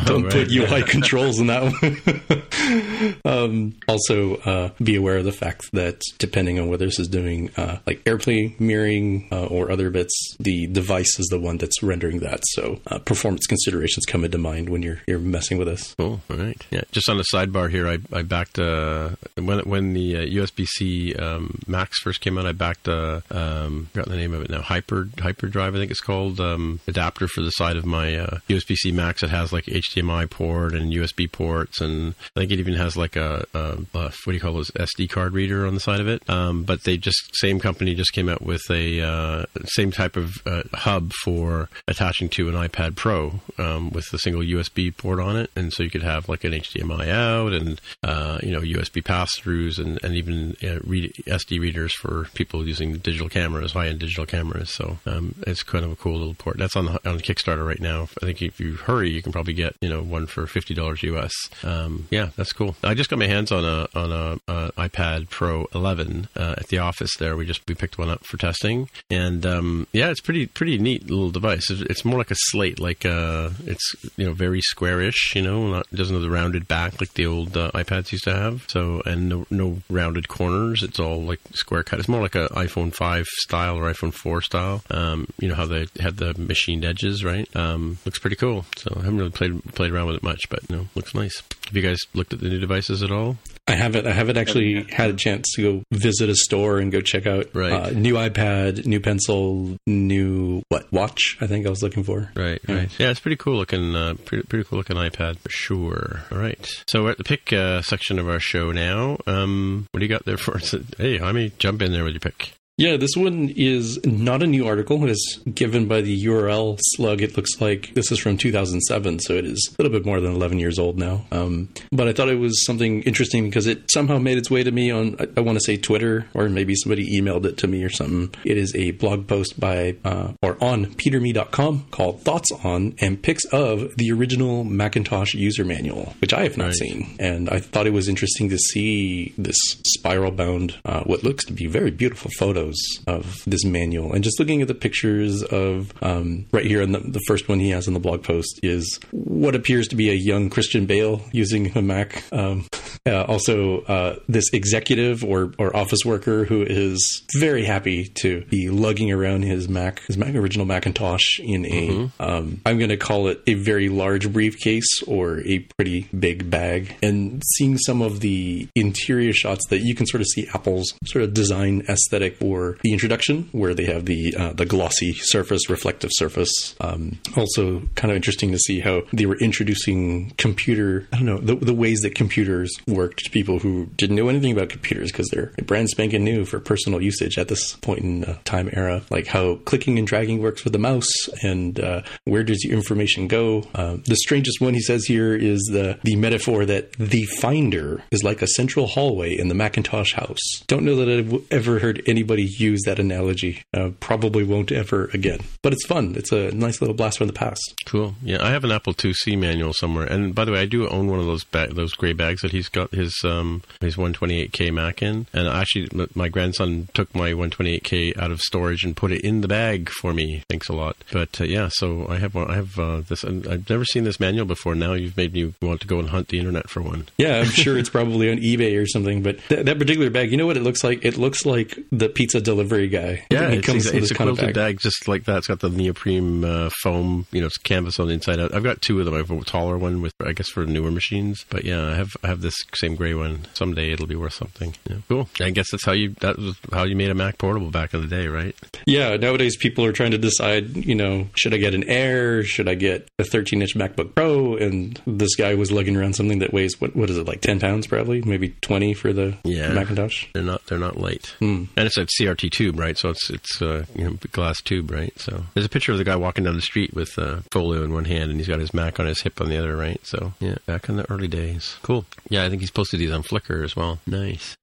don't right. put UI controls in that one. um, also, uh, be aware of the fact that depending on whether this is doing uh, like AirPlay mirroring uh, or other bits, the device is the one that's rendering that. So uh, considerations come into mind when you're you're messing with this. Cool. All right. Yeah. Just on the sidebar here, I, I backed uh, when when the uh, USB-C um, Macs first came out. I backed uh, um, forgot the name of it now. Hyper Hyperdrive, I think it's called. Um, adapter for the side of my uh, USB-C Macs. It has like HDMI port and USB ports, and I think it even has like a, a, a what do you call it? SD card reader on the side of it. Um, but they just same company just came out with a uh, same type of uh, hub for attaching to an iPad Pro um, with a single USB port on it, and so you could have like an HDMI out and uh, you know USB pass throughs and and even uh, read, SD readers for people using digital cameras, high end digital cameras. So um, it's kind of a cool little port. That's on the, on Kickstarter right now. I think if you hurry, you can probably get you know one for fifty dollars US. Um, yeah, that's cool. I just got my hands on a on a, a iPad Pro 11 uh, at the office. There, we just we picked one up for testing, and um, yeah, it's pretty pretty neat little device. It's, it's more like a slate, like uh, it's you know very squarish. You know, not doesn't have the rounded back like the old uh, iPads used to have. So and no no rounded corners. It's all like square cut. It's more like a iPhone 5 style or iPhone 4 style. Um, you know how they had the machined edges, right? Um, looks pretty cool. So I haven't really played played around with it much, but you know, looks nice. Have you guys looked at the new devices at all? I haven't. I haven't actually had a chance to go visit a store and go check out Right. uh, new iPad, new pencil, new what watch? I think I was looking for. Right, Yeah. right. Yeah, it's pretty cool looking. Uh, pretty, pretty cool looking iPad for sure. All right. So we're at the pick uh, section of our show now. Um, what do you got there for us? Hey, I may jump in there with your pick. Yeah, this one is not a new article. It is given by the URL slug. It looks like this is from 2007, so it is a little bit more than 11 years old now. Um, but I thought it was something interesting because it somehow made its way to me on, I, I want to say Twitter, or maybe somebody emailed it to me or something. It is a blog post by, uh, or on peterme.com called Thoughts on and Pics of the original Macintosh user manual, which I have not Right. seen. And I thought it was interesting to see this spiral bound, uh, what looks to be very beautiful photos of this manual. And just looking at the pictures of, um, right here, and the, the first one he has in the blog post is what appears to be a young Christian Bale using a Mac. Um, uh, also, uh, this executive or, or office worker who is very happy to be lugging around his Mac, his Mac original Macintosh in a, um, I'm going to call it a very large briefcase or a pretty big bag. And seeing some of the interior shots that you can sort of see Apple's sort of design aesthetic for the introduction, where they have the uh, the glossy surface, reflective surface. Um, also, kind of interesting to see how they were introducing computer. I don't know the, the ways that computers worked to people who didn't know anything about computers because they're brand spanking new for personal usage at this point in uh, time era. Like how clicking and dragging works with the mouse, and uh, where does your information go? Um, the strangest one he says here is the the metaphor that the Finder is like a central hallway in the Macintosh house. Don't know that I've ever heard anybody use that analogy. Uh, probably won't ever again. But it's fun. It's a nice little blast from the past. Cool. Yeah, I have an Apple IIc manual somewhere, and by the way, I do own one of those ba- those gray bags that he's got his um his 128k Mac in. And actually, my grandson took my 128k out of storage and put it in the bag for me. Thanks a lot. But uh, yeah, so I have. I have uh, this. I've never seen this manual before. Now you've made me want to go and hunt the internet for one. Yeah, I'm sure it's probably on eBay or something. But th- that particular bag, you know what it looks like? It looks like the pizza delivery guy. Yeah, it comes exa- in it's a quilted bag. bag. just like that. It's got the neoprene uh, foam, you know, it's canvas on the inside out. I've got two of them. I have a taller one with, I guess, for newer machines. But yeah, I have I have this same gray one. Someday it'll be worth something. Yeah, cool. I guess that's how you that was how you made a Mac portable back in the day, right? Yeah, nowadays people are trying to decide, you know, should I get an Air? Should I get a 13 inch MacBook Pro? And this guy was lugging around something that weighs, what, what is it, like 10 pounds probably? Maybe 20 for the Yeah. Macintosh? They're not they're not light, Hmm. and it's a CRT tube, right? So it's it's uh, you know glass tube, right? So there's a picture of the guy walking down the street with uh, folio in one hand, and he's got his Mac on his hip on the other, right? So yeah, back in the early days, cool. Yeah, I think he's posted these on Flickr as well. Nice.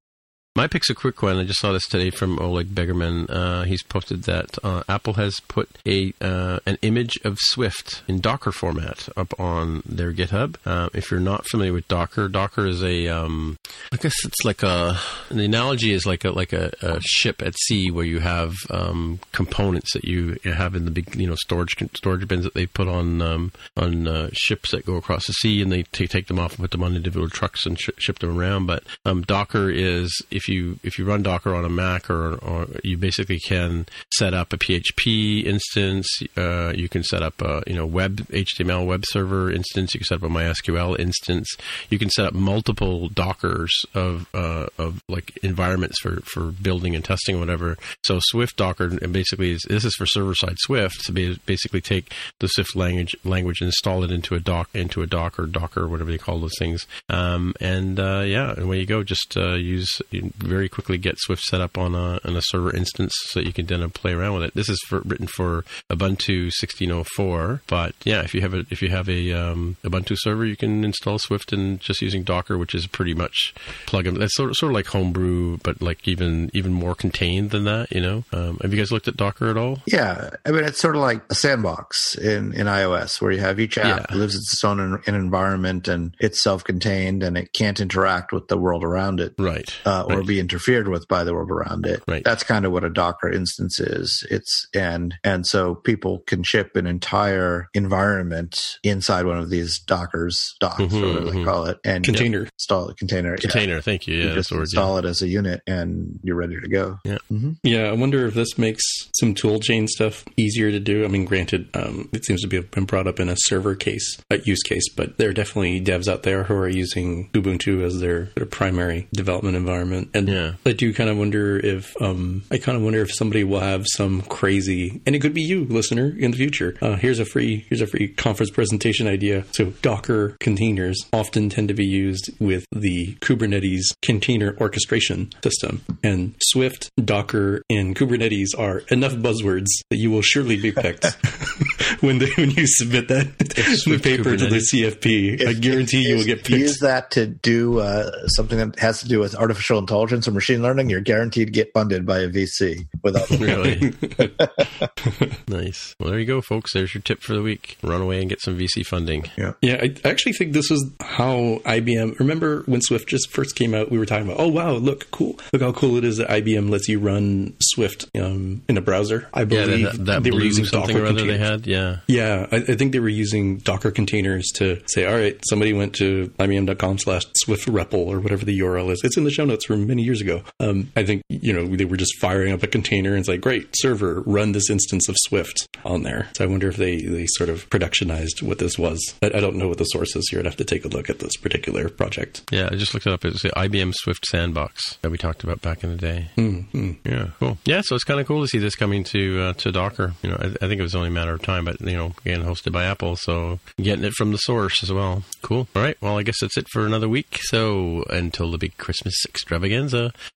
My pick's a quick one. I just saw this today from Ole Begemann. Uh, he's posted that uh, Apple has put a uh, an image of Swift in Docker format up on their GitHub. Uh, if you're not familiar with Docker, Docker is a um, I guess it's like a the analogy is like a like a, a ship at sea where you have um, components that you have in the big you know storage storage bins that they put on um, on uh, ships that go across the sea, and they t- take them off and put them on individual trucks and sh- ship them around. But um, Docker is if you if you run Docker on a Mac or, or you basically can set up a PHP instance. Uh, you can set up a you know web HTML web server instance. You can set up a MySQL instance. You can set up multiple Dockers of uh, of like environments for for building and testing whatever. So Swift Docker and basically is, this is for server side Swift to be, basically take the Swift language language and install it into a doc into a Docker Docker whatever they call those things. Um, and uh, yeah, and away you go. Just uh, use very quickly get Swift set up on a on a server instance so you can then play around with it. This is for, written for Ubuntu 1604, but yeah, if you have a if you have a um, Ubuntu server, you can install Swift and just using Docker, which is pretty much plug in. That's sort of, sort of like Homebrew, but like even even more contained than that. You know, um, have you guys looked at Docker at all? Yeah, I mean it's sort of like a sandbox in in iOS where you have each app Yeah. lives its own in, in environment and it's self-contained and it can't interact with the world around it. Right. uh, or Right. Be interfered with by the world around it. Right. That's kind of what a Docker instance is. It's and and so people can ship an entire environment inside one of these Dockers, docks, Mhm, or whatever they mhm. call it, and Container. install a container. yeah. Container. Thank you. You just word. install Yeah. it as a unit, and you're ready to go. Yeah. Yeah, I wonder if this makes some tool chain stuff easier to do. I mean, granted, um, it seems to be been brought up in a server case, a use case, but there are definitely devs out there who are using Ubuntu as their, their primary development environment. And Yeah. I do kind of wonder if um, I kind of wonder if somebody will have some crazy, and it could be you, listener, in the future. Uh, here's a free here's a free conference presentation idea. So Docker containers often tend to be used with the Kubernetes container orchestration system, and Swift, Docker, and Kubernetes are enough buzzwords that you will surely be picked when they, when you submit that the paper to the Kubernetes. CFP. I guarantee if you will get if picked. Use that to do uh, something that has to do with artificial intelligence or machine learning. You're guaranteed to get funded by a VC without. Really? nice. Well, there you go, folks. There's your tip for the week. Run away and get some VC funding. yeah. Yeah, I actually think this is how IBM. Remember when Swift just first came out? We were talking about, oh wow, look cool, look how cool it is that IBM lets you run Swift um, in a browser. I Yeah, believe that, that they were using something Docker or other they containers. had. Yeah. Yeah, I, I think they were using Docker containers to say, all right, somebody went to IBM.com slash Swift REPL or whatever the URL is. It's in the show notes from many years ago. Um, I think, you know, they were just firing up a container and it's like, great, server, run this instance of Swift on there. So I wonder if they, they sort of productionized what this was. I, I don't know what the source is here. I'd have to take a look at this particular project. Yeah, I just looked it up. It's the IBM Swift Sandbox that we talked about back in the day. Mm-hmm. Yeah, cool. Yeah, so it's kind of cool to see this coming to uh, to Docker. You know, I, I think it was only a matter of time, but you know, again, hosted by Apple, so getting it from the source as well. Cool. All right. Well, I guess that's it for another week. So until the big Christmas extravaganza,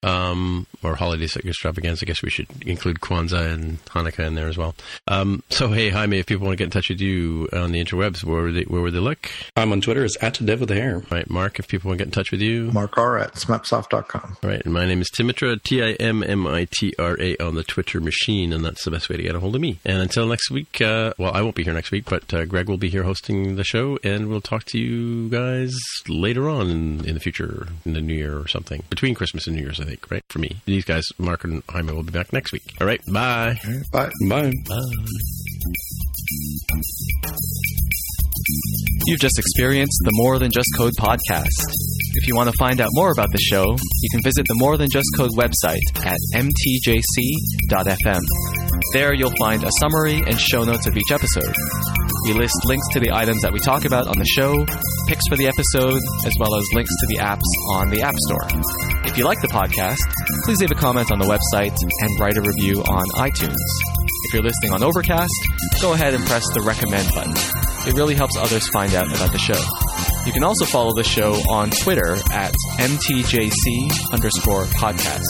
um, or holiday extravaganza, I guess we should include Kwanzaa and Hanukkah in there as well. Um, so hey, Jaime, if people want to get in touch with you on the interwebs, where would they where would they look? I'm on Twitter It's at Dev with a hair. All right, Mark, if people want to get in touch with you. Mark R at smapsoft.com. All right, and my name is Timitra, T I M M I T R A on the Twitter machine, and that's the best way to get a hold of me. And until next week, uh, well, I won't be here next week, but uh, Greg will be here hosting the show, and we'll talk to you guys later on in, in the future, in the new year or something. Between Christmas and New Year's, I think, right? For me. These guys, Mark and Jaime, will be back next week. All right, bye. Bye. Bye. You've just experienced the More Than Just Code podcast. If you want to find out more about the show, you can visit the More Than Just Code website at mtjc.fm. There you'll find a summary and show notes of each episode. We list links to the items that we talk about on the show, picks for the episode, as well as links to the apps on the App Store. If you like the podcast, please leave a comment on the website and write a review on iTunes. If you're listening on Overcast, go ahead and press the recommend button. It really helps others find out about the show. You can also follow the show on Twitter at MTJC underscore podcast.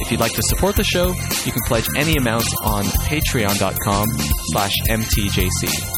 If you'd like to support the show, you can pledge any amount on patreon.com slash MTJC.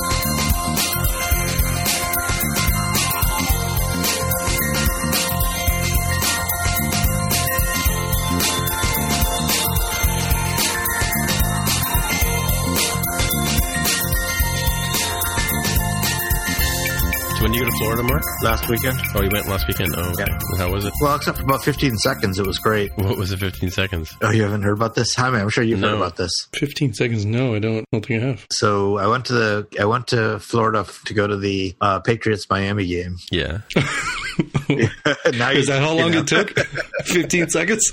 Florida, Mark? last weekend. Oh, you went last weekend. Oh, okay. Yeah. How was it? Well, except for about 15 seconds, it was great. What was the 15 seconds? Oh, you haven't heard about this? Hi, man. I'm sure you've No. heard about this. 15 seconds. No, I don't, don't think I have. So I went to the I went to Florida to go to the uh, Patriots Miami game. Yeah. now Is that how you long know. it took? 15 seconds?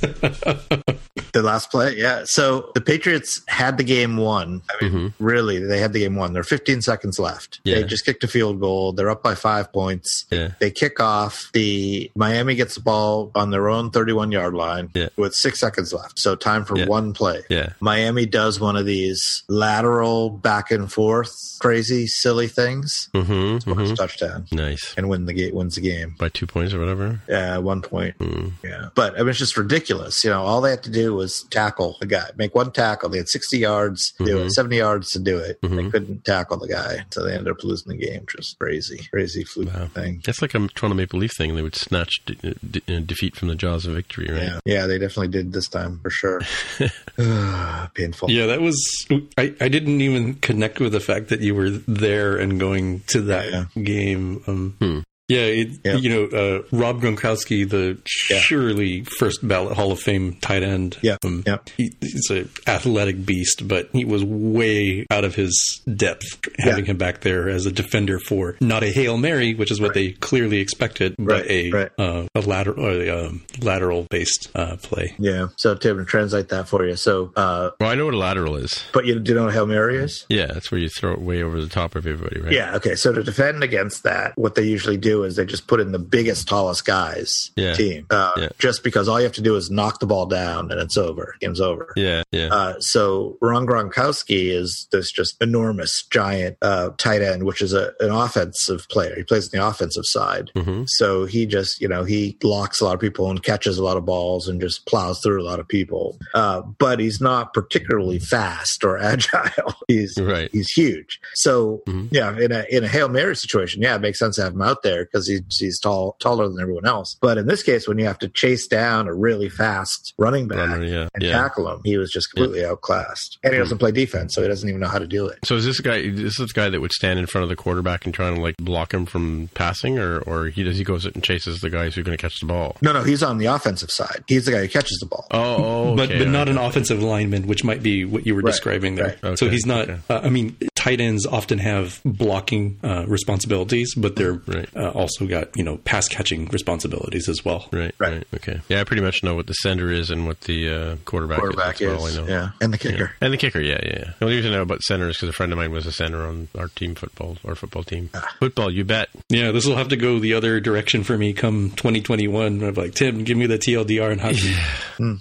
The last play, yeah. So the Patriots had the game won. I mean, really, they had the game won. There are 15 seconds left. Yeah. They just kicked a field goal. They're up by five points. Yeah. They kick off. The Miami gets the ball on their own 31 yard line Yeah. with six seconds left. So time for Yeah. one play. Yeah. Miami does one of these lateral back and forth, crazy, silly things. Mm-hmm. Scores a touchdown Nice. and win the game. Wins the game. By two points or whatever. Yeah, one point. Hmm. Yeah. But I mean, it's just ridiculous. You know, all they had to do was tackle the guy, make one tackle. They had 60 yards to do it, 70 yards to do it. They Mhm. couldn't tackle the guy. So they ended up losing the game. Just crazy, crazy fluke Wow. thing. That's like a Toronto Maple Leaf thing. They would snatch de- de- uh, defeat from the jaws of victory, right? Yeah. Yeah, they definitely did this time for sure. Painful. Yeah, that was. I, I didn't even connect with the fact that you were there and going to that Yeah. game. Um, Hmm. Yeah, it, Yeah. you know, uh, Rob Gronkowski, the Yeah. surely first ballot Hall of Fame tight end. Yeah, um, yeah. he, he's an athletic beast, but he was way out of his depth having him back there as a defender for not a hail mary, which is what they clearly expected, but Right, a right. uh, a lateral uh, um, lateral based uh, play. Yeah. So Tim, to translate that for you. So, uh, Well, I know what a lateral is. but you do you know what Hail Mary is? Yeah, that's where you throw it way over the top of everybody, right? Yeah. Okay. So to defend against that, what they usually do is they just put in the biggest, tallest guys Yeah. team. Uh, Yeah. Just because all you have to do is knock the ball down and it's over. Game's over. Yeah, yeah. Uh, so Rob Gronkowski is this just enormous, giant uh, tight end, which is a, an offensive player. He plays on the offensive side. hmm So he just, you know, he locks a lot of people and catches a lot of balls and just plows through a lot of people. Uh, but he's not particularly fast or agile. he's Right. he's huge. So Mhm. yeah, in a in a hail mary situation, yeah, it makes sense to have him out there because he's he's tall taller than everyone else. But in this case, when you have to chase down a really fast running back Runner, yeah, and yeah. tackle him, he was just completely outclassed. And he doesn't play defense, so he doesn't even know how to do it. So is this guy? This is the guy that would stand in front of the quarterback and try to like block him from passing, or or he does he goes and chases the guys who are going to catch the ball? No, no, he's on the offensive side. He's the guy who catches the ball. Oh, oh but but not an offensive lineman, which might be what you were Right, describing there. right. So he's not. okay. Uh, I mean, tight ends often have blocking uh, responsibilities, but they're Right. uh, also got you know pass catching responsibilities as well. Right, Right. right, okay. Yeah, I pretty much know what the center is and what the uh, quarterback, Quarterback is. Is, I know. yeah, and the kicker. Yeah. And the kicker, yeah, yeah. yeah. The only reason I know about center is because a friend of mine was a center on our team football, our football team. Ah. Football, you bet. Yeah, this will have to go the other direction for me come 2021. I'm like, Tim, give me the TLDR and hockey.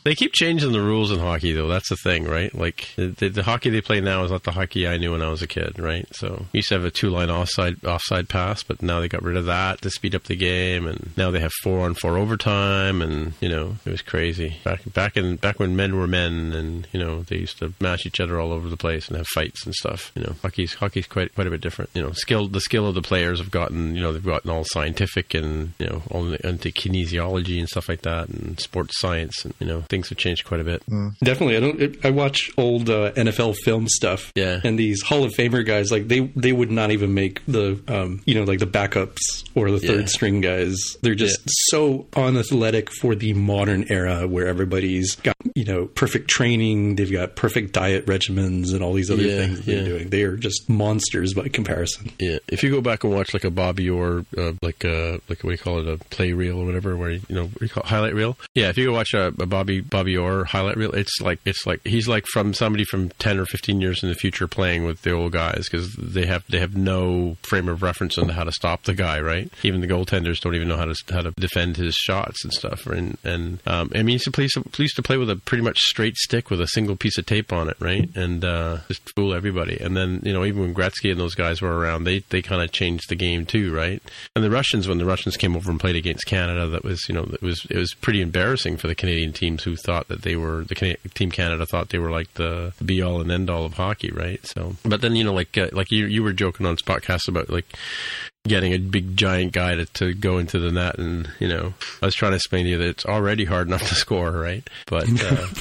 They keep changing the rules in hockey, though. That's the thing, right? Like the, the, the hockey they play now is not the hockey I knew when I was a kid, right? So we used to have a two-line offside offside pass, but now they got rid of that to speed up the game, and now they have four on four overtime, and you know it was crazy back back in back when men were men, and you know they used to mash each other all over the place and have fights and stuff. You know, hockey's hockey's quite quite a bit different. You know, skill the skill of the players have gotten you know they've gotten all scientific and you know all into kinesiology and stuff like that, and sports science, and you know things have changed quite a bit. Definitely, I don't. I watch old uh, NFL film stuff. Yeah. and these Hall of Famer guys, like they they would not even make the um, you know like the backups or the third Yeah. string guys. They're just so unathletic for the modern era where everybody's got you know perfect training. They've got perfect diet regimens and all these other Yeah, things they're doing. They are just monsters by comparison. Yeah, if you go back and watch like a Bobby Orr, uh, like a like what do you call it, a play reel or whatever, where you know what you call it, highlight reel. Yeah, if you go watch a, a Bobby Bobby Orr highlight reel, it's like it's like he's like from somebody from ten or fifteen years in the future playing with the old guys because they have they have no frame of reference on how to stop the guy. Right, even the goaltenders don't even know how to how to defend his shots and stuff. And and um, I mean, he used to play he used to play with a pretty much straight stick with a single piece of tape on it, right, and uh, just fool everybody. And then you know even when Gretzky and those guys were around, they they kind of changed the game too, right? And the Russians, when the Russians came over and played against Canada, that was you know it was it was pretty embarrassing for the Canadian teams who thought that they were the Cana- team Canada thought they were like the be all and end all of hockey, right? So, but then you know like uh, like you you were joking on this podcast about like getting a big giant guy to, to go into the net. And, you know, I was trying to explain to you that it's already hard enough to score, right? But, uh,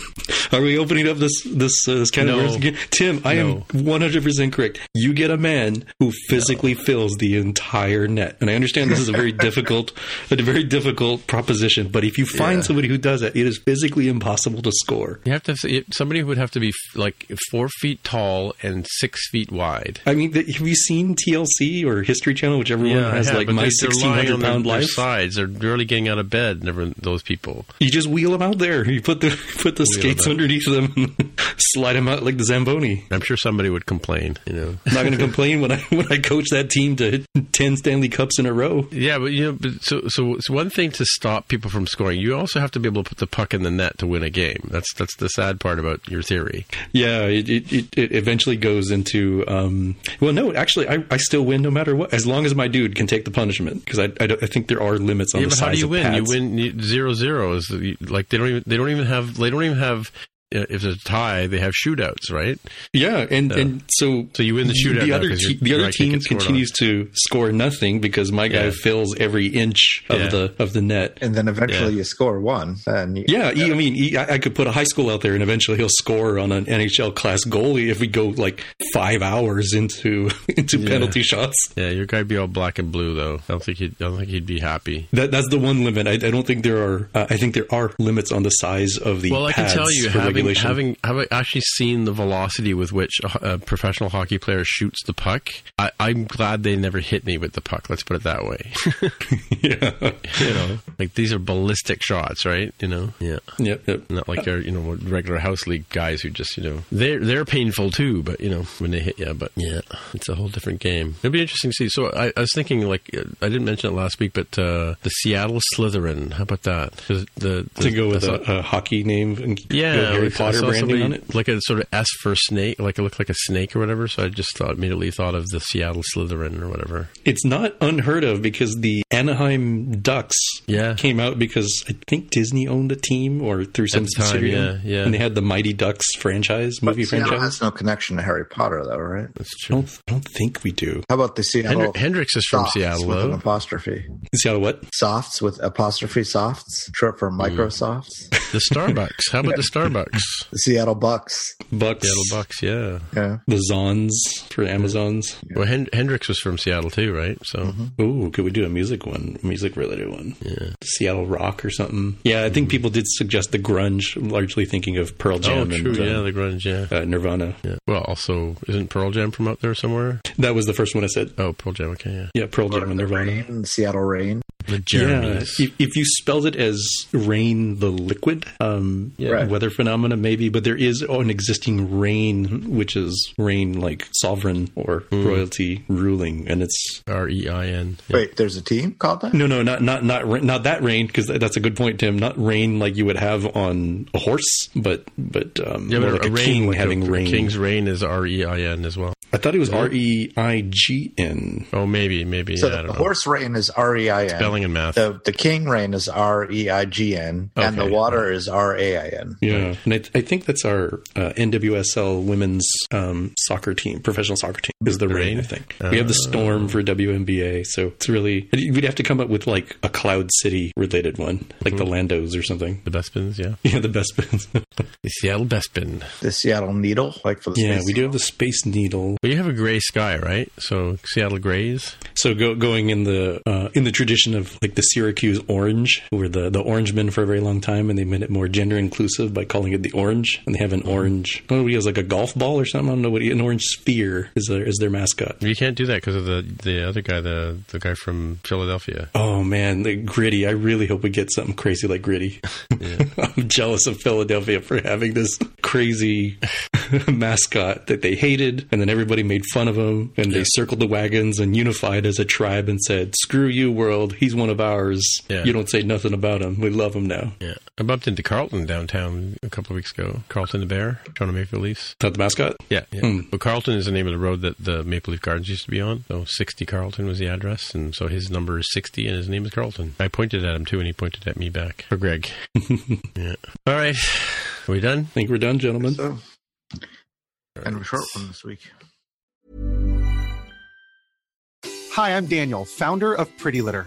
Are we opening up this this, uh, this kind No. of? Tim, I am 100% correct. You get a man who physically fills the entire net. And I understand this is a very difficult a very difficult proposition, but if you find Yeah. somebody who does that, it is physically impossible to score. you have to, have, somebody who would have to be like four feet tall and six feet wide. I mean, have you seen TLC or History Channel, whichever one I has have, like my they're- they're lying 1600 on their- pound their life? sides. They're barely getting out of bed. Never those people. You just wheel them out there. You put the put the Wheel skates them underneath them, slide them out like the Zamboni. I'm sure somebody would complain. You know. I'm not going to complain when I when I coach that team to ten Stanley Cups in a row. Yeah, but you know, but so so it's one thing to stop people from scoring. You also have to be able to put the puck in the net to win a game. That's that's the sad part about your theory. Yeah, it it, it, it eventually goes into um, well, no, actually, I, I still win no matter what, as long as my dude can take the punishment because I, I, I think there are limits on Yeah, the but size how do you win? pads. You win zero zero. Is like they don't even they don't even have they don't even have if there's a tie they have shootouts, right? Yeah, and Yeah. and so So you win the shootout The now other 'cause te- the other team gets scored continues to score nothing because my guy Yeah. fills every inch of Yeah. the of the net. And then eventually Yeah. you score one. And you, Yeah, he, I mean, he, I I could put a high school out there, and eventually he'll score on an NHL class goalie if we go like five hours into into Yeah. penalty shots. Yeah, your guy'd be all black and blue though. I don't think he'd I don't think he'd be happy. That that's the one limit. I, I don't think there are. Uh, I think there are limits on the size of the. Well, I can tell you, for having regulation. having having actually seen the velocity with which a, a professional hockey player shoots the puck, I, I'm glad they never hit me with the puck. Let's put it that way. yeah, you know, like these are ballistic shots, right? You know, yeah. yep, yep. Not like they're you know regular house league guys who just you know they're they're painful too, but you know when they hit you, but yeah, it's a whole different game. It'll be interesting to see. So I, I was thinking like uh, I didn't mention it last week, but uh, the Seattle Slytherin. How about that? The, the to go with a, a hockey name and yeah, go Harry like, Potter branding on it. like a sort of S for snake, like it looked like a snake or whatever. So I just thought immediately thought of the Seattle Slytherin or whatever. It's not unheard of because the Anaheim Ducks Yeah. came out because I think Disney owned a team or through some the time, subsidiary, yeah, yeah. and they had the Mighty Ducks franchise But movie Seattle franchise. has no connection to Harry Potter, though, right? That's I true. don't, I don't think we do. How about the Seattle Hendri- Hendrix is from softs Seattle, with an apostrophe? Seattle what? Softs with apostrophe softs, short for hmm. Microsofts. The Starbucks. How about the Starbucks? The Seattle Bucks. Bucks. Seattle Bucks. Yeah. Yeah. The Zons for Amazons. Well, Hen- Hendrix was from Seattle too, right? So Ooh, could we do a music one? Music related one? yeah. Seattle rock or something. Yeah, I think people did suggest the grunge, largely thinking of Pearl Jam. Oh, Jam true. and uh, yeah, the grunge. Yeah. uh, Nirvana. Yeah. Well, also, isn't Pearl Jam from up there somewhere? That was the first one I said. Oh, Pearl Jam. Okay, yeah. Yeah, Pearl Jam and Nirvana. rain, Seattle rain. The Yeah, if, if you spelled it as rain, the liquid, um, Right. weather phenomena, maybe, but there is an existing rain, which is rain like sovereign or royalty ruling, and it's R E I N. Wait, there's a team called that? no, no, not not not not that rain because that's a good point, Tim. Not rain like you would have on a horse, but but um, Yeah, more but like a, rain, king like having a, rain. King's Reign is R E I N as well. I thought it was R E I G N. Oh, maybe, maybe. So yeah, I the don't know. horse rain is R E I N. Spelling and math. The the king rain is R E I G N, and the Okay. water is R A I N. Yeah, and I, I think that's our uh, NWSL women's um, soccer team, professional soccer team, is the rain. Rain? I think we have the storm for WNBA, so it's really we'd have to come up with like a Cloud City related one, like the Landos or something. The Bespins, yeah. Yeah, the best. The Seattle Bespin. The Seattle Needle, like for the yeah, Space we do have the Space Needle. Well, you have a gray sky, right? So Seattle Grays. So go, going in the uh, in the tradition of like the Syracuse Orange, who were the the Orangemen for a very long time, and they made it more gender inclusive by calling it the Orange, and they have an orange. Oh, he has like a golf ball or something. I don't know what he, an orange sphere is their is their mascot. You can't do that because of the the other guy, the the guy from Philadelphia. Oh man, the gritty. I really hope we get something crazy like gritty. I'm jealous of Philadelphia for having this crazy mascot that they hated, and then everybody made fun of him, and they circled the wagons and unified as a tribe and said, "Screw you, world. He's one of ours. Yeah. You don't say nothing about him. We love him now." Yeah, I bumped into Carlton downtown a couple of weeks ago. Carlton the Bear, Toronto Maple Leafs. Not the mascot. Yeah, yeah. Hmm. But Carlton is the name of the road that the Maple Leaf Gardens used to be on. So 60 Carlton was the address, and so his number is 60, and his name is Carlton. I pointed at him too, and he pointed at me back. For Greg. yeah. All right, are we done? I think we're done, gentlemen. So, and a short one this week. Hi, I'm Daniel, founder of Pretty Litter.